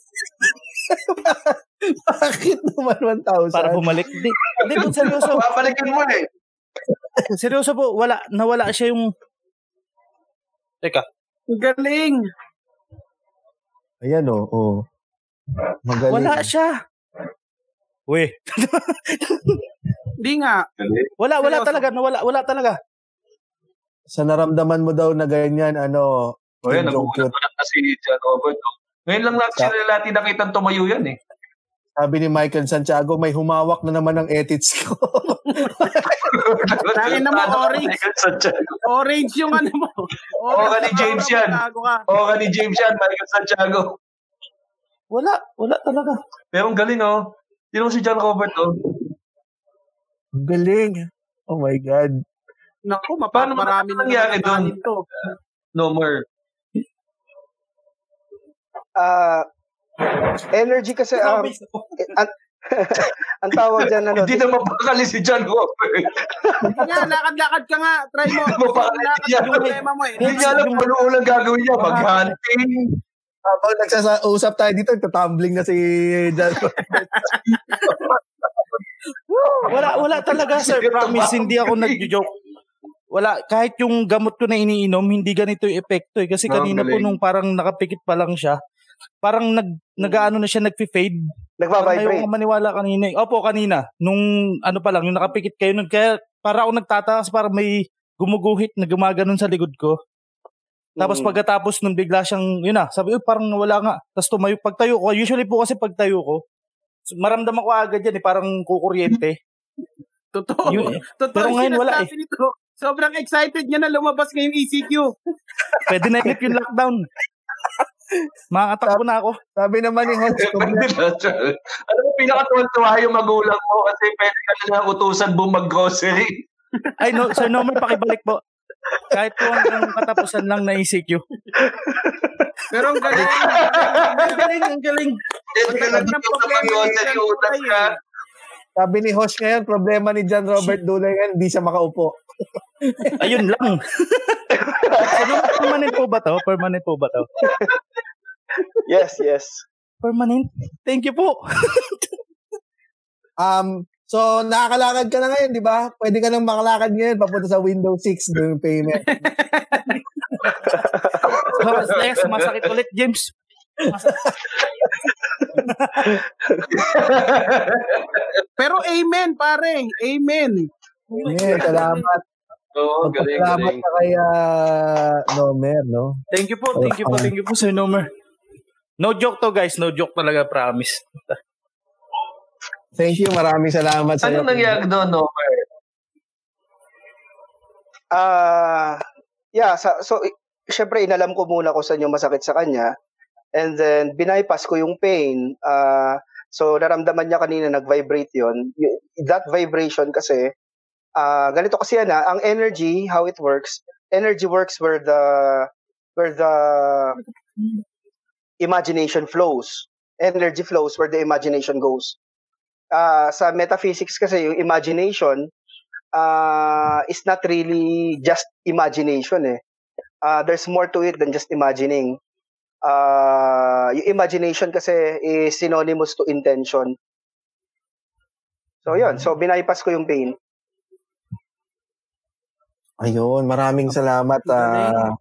Bakit naman 1,000? Para bumalik. Hindi, hindi po, seryoso. Babalikin mo eh. Seryoso po, wala. Nawala siya yung... Teka. Ang galing. Ayan, oh. oh. Magaling. Wala siya. Uy. [laughs] Hindi nga. Wala, wala Seryoso. talaga. Nawala, wala talaga. Sa naramdaman mo daw na ganyan, ano, O yan, nagugulat lang kasi John Robert. oh. Ngayon lang natin sila natin nakitang tumayo yan eh. sabi ni Michael Santiago, may humawak na naman ang edits ko. Dahil na mo, orange. Orange yung ano mo. Oo ka ni James yan. Gago ka. Oo ka ni James yan, Michael Santiago. Wala, wala talaga. Pero ang galing oh. Sino si John Robert oh. Ang Galing. Oh my God. Naku, Paano mapaparami na nangyari naman doon? No more. Ah, energy kasi, um, eh, ang, [laughs] ang tawag dyan, ano, Hindi na mapakali si John Robert. Hindi nga, lakad-lakad ka nga. Try mo. Mapakali Lakad yan. yung problema mo eh. Hindi niya alam kung ano ulang gagawin niya. Mag-hunting. Habang nagsasausap tayo dito, tutumbling na si John. Wala, wala talaga, sir. Promise, hindi ako nag-joke. Wala, kahit yung gamot ko na iniinom, hindi ganito yung epekto eh. Kasi Ah, kanina po nung parang nakapikit pa lang siya, parang nag, nag-ano na siya, nagfi-fade. Parang ayaw nagva-vibrate. ko maniwala kanina. eh. Opo, kanina. Nung ano pa lang, yung nakapikit kayo nun. Kaya para ako nagtatakas, parang may gumuguhit na gumaganon sa likod ko. Tapos Mm. pagkatapos nung bigla siyang, yun na, sabi, "Uy, parang nawala nga. Tapos tumayo, pagtayo ko, usually po kasi pagtayo ko, maramdaman ko agad yan eh, parang kukuryente. [laughs] Totoo. Yun, Totoo pero ngayon wala eh. nito. Sobrang excited niya na lumabas ngayong ECQ. [laughs] Pwede na ulit yung lockdown. Makakatakbo na ako. Sabi naman ni John. [laughs] Ano mo, pinakatuwan-tuwa yung magulang mo kasi pwede ka na lang utusan buong mag-grocery. Ay, no, Sir Norman, pakibalik po. Kahit po hanggang katapusan lang na ECQ. Pero [laughs] ang galing. Ang galing, ang galing. Ang dito sa problema ka. sabi ni Host ngayon, problema ni John Robert Dulay ngayon, hindi siya makaupo. Ayun lang. Permanent po ba to? Permanent po ba to? Yes, yes. Permanent? Thank you po. Um, so, nakakalakad ka na ngayon, di ba? Pwede ka nang makalakad ngayon, papunta sa Windows 6, doon yung payment. Yes, masakit ulit, James. Pero amen, pare. Amen. Yeah, salamat. [laughs] Oo, galing, Salamat galing. na kay uh, Nomer, no? Thank you po, thank you po, thank you po, Sir Nomer. No joke to, guys. No joke talaga, promise. Thank you, maraming salamat sa Anong nangyari doon, no? Ah, yeah, sa, so i- syempre inalam ko muna kung saan yung masakit sa kanya. And then binypass ko yung pain. Ah, so naramdaman niya kanina nag-vibrate 'yon. That vibration kasi ah ganito kasi yan ah, ang energy how it works. Energy works where the where the imagination flows. Energy flows where the imagination goes. Ah, sa metaphysics kasi yung imagination uh, is not really just imagination eh. Uh, there's more to it than just imagining. Uh, yung imagination kasi is synonymous to intention. So yun, so binaypass ko yung pain. Ayun, maraming salamat. ah.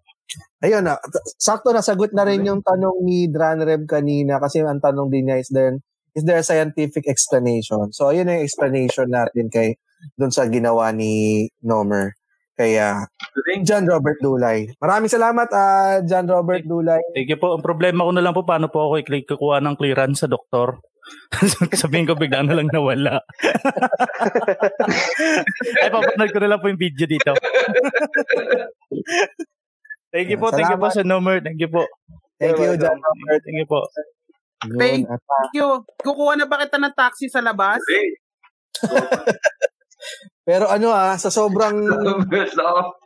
ayun, ah, t- sakto nasagot na rin yung tanong ni Dranreb kanina kasi ang tanong din niya is there, is there a scientific explanation? So, ayun yung explanation natin kay doon sa ginawa ni Nomer. Kaya, John Robert Dulay. Maraming salamat, ah John Robert Dulay. Thank you po. Ang problema ko na lang po, paano po ako i-click kukuha ng clearance sa doktor? [laughs] Sabihin ko bigla na lang nawala. Ay, papanood ko na lang po yung video dito. Thank you po, thank you po Salamat. sa number. Thank you po. Thank you, John. Thank you po. Thank you. Kukuha na ba kita ng taxi sa labas? Pero ano ah, sa sobrang [laughs]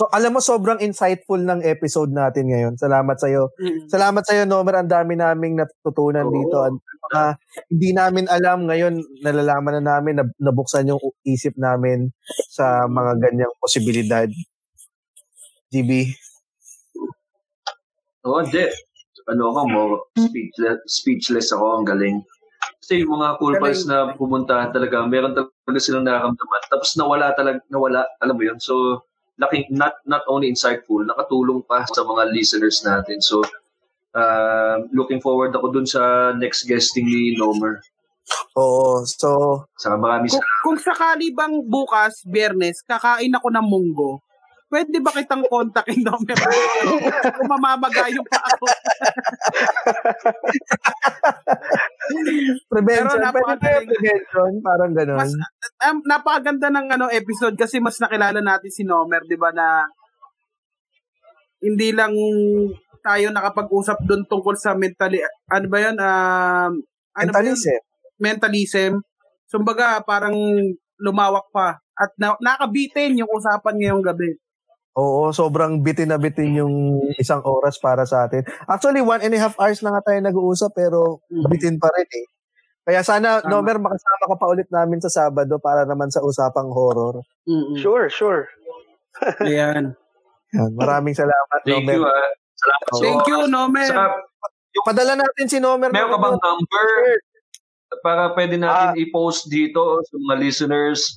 So, alam mo, sobrang insightful ng episode natin ngayon. Salamat sa'yo. Mm. Salamat sa'yo, Nomer. Ang dami naming natutunan Oo. dito. At, ah, hindi namin alam ngayon, nalalaman na namin, nab- nabuksan yung isip namin sa mga ganyang posibilidad. GB. Oo, hindi. Ano ako mo, speechless, speechless ako, ang galing. Kasi yung mga cool pals na pumunta talaga, meron talaga silang nararamdaman. Tapos nawala talaga, nawala, alam mo yun. So, laking, not, not only insightful, nakatulong pa sa mga listeners natin. So, uh, looking forward ako dun sa next guesting ni Nomer. Oo. So, Saka maraming Kung, kung sakali bang bukas, biyernes, kakain ako ng munggo, pwede ba kitang kontakin number? Kung mamamagayong pa ako. prevention. Pero Pwede ba prevention? Parang ganun. Mas, um, napakaganda ng ano episode kasi mas nakilala natin si Nomer, 'di ba na hindi lang tayo nakapag-usap doon tungkol sa mentally ano ba 'yan um ano ba yun? Mentalism. mentalism. So baga parang lumawak pa at na, nakabitin yung usapan ngayong gabi. Oo, sobrang bitin na bitin yung isang oras para sa atin. Actually, one and a half hours na nga tayo nag-uusap pero bitin pa rin eh. Kaya sana, Tama. Nomer, makasama ka pa ulit namin sa Sabado para naman sa usapang horror. Mm-mm. Sure, sure. Ayan. Yan. Maraming salamat, Thank Nomer. you, ah. Salamat sa Thank you. Nomer. Saka, Padala natin si Nomer. meron ka ng- bang number para pwede natin Ah. i-post dito sa mga listeners?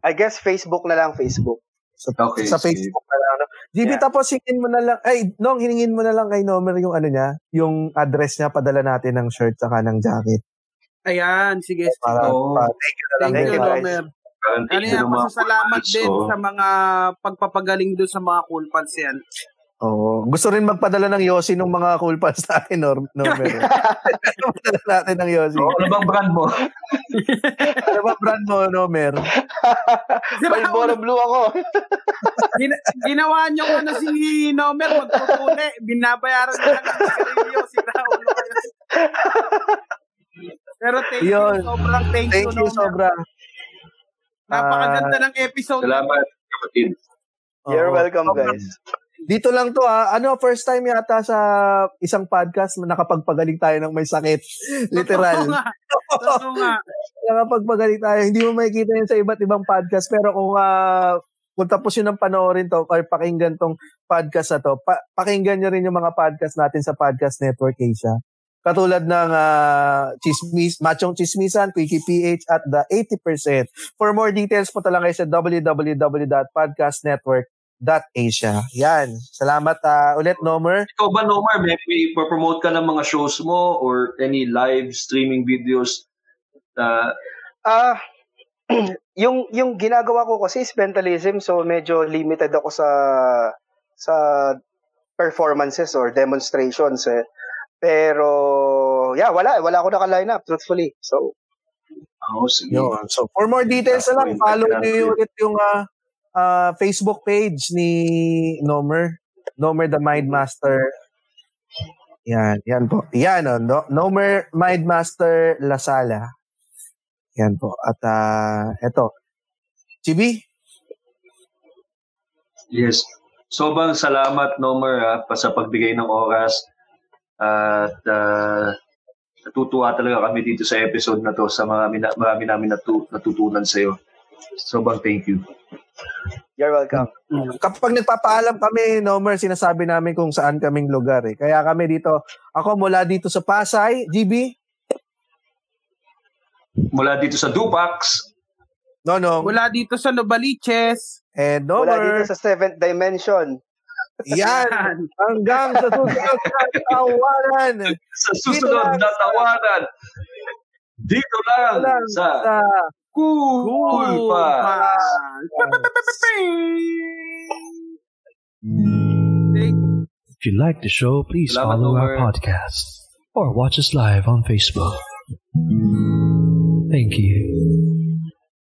I guess Facebook na lang, Facebook. Sa, Okay, sa. Facebook na lang. No? GB, Yeah. tapos hingin mo na lang, ay, Nong, hiningin mo na lang kay Nomer yung ano niya, yung address niya, padala natin ng shirt saka ng jacket. Ayan, sige. sige. Para, Oo. pa, thank you na lang. Thank you. Parang Ano thank you yan, cool din pals, sa mga pagpapagaling doon sa mga cool pals yan. Oo. Gusto rin magpadala ng Yossi ng mga cool pals natin, Nor- Nomer. [laughs] padala natin ng Yossi. So, ano bang brand mo? [laughs] Ano ba brand mo, Nomer? Malboro Blue ako. Gina- ginawa niyo ko na si Nomer magtutuli. Binabayaran niya lang ng sigarilyo. Si Raulo kayo. Pero thank you. Yun. Sobrang thank, Thank you, you, Nomer. sobra. Napakaganda ng episode. Salamat, kapatid. You're welcome, guys. Dito lang to ah. Ano, first time yata sa isang podcast na nakapagpagaling tayo ng may sakit. Literal. Totoo nga. Totoo nga. [laughs] nakapagpagaling tayo. Hindi mo makikita yun sa iba't ibang podcast. Pero kung ah, kung tapos yun ng panoorin to or pakinggan tong podcast na to, pa- pakinggan nyo rin yung mga podcast natin sa Podcast Network Asia. Katulad ng ah, Chismis, Machong Chismisan, Quickie PH at The 80%. For more details, punta lang kayo sa www.podcastnetwork.asia. Yan. Salamat ah, ulit, Nomer. Ikaw ba, Nomar, may, may promote ka ng mga shows mo or any live streaming videos? Uh, Ah, [clears throat] yung yung ginagawa ko kasi is mentalism so medyo limited ako sa sa performances or demonstrations eh. Pero yeah, wala wala ako naka-line up truthfully. So oh, sige. Yun. So, for more details na lang, follow niyo ulit yung ah, ah, Facebook page ni Nomer. Nomer the Mind Master. Yan, yan po. Yan, oh, no, Nomer Mind Master Lasala. Yan po. At ah, eto. Chibi? Yes. Sobrang salamat, Nomer, ha, pa sa pagbigay ng oras. At uh, natutuwa talaga kami dito sa episode na to sa na, marami namin natu, natutunan sa iyo. Sobrang thank you. you're welcome. Kapag nagpapaalam kami, Nomer, sinasabi namin kung saan kaming lugar. Eh. Kaya kami dito, ako mula dito sa Pasay, GB? Mula dito sa Dupax, No, no. Mula dito sa Novaliches. And Wala Nomer. dito sa seventh dimension. Yan. Hanggang sa susunod na tawanan. sa susunod na tawanan, dito lang, Lang sa sa Cool pa. If you like the show, please Salamat, follow our podcast or watch us live on Facebook. Thank you.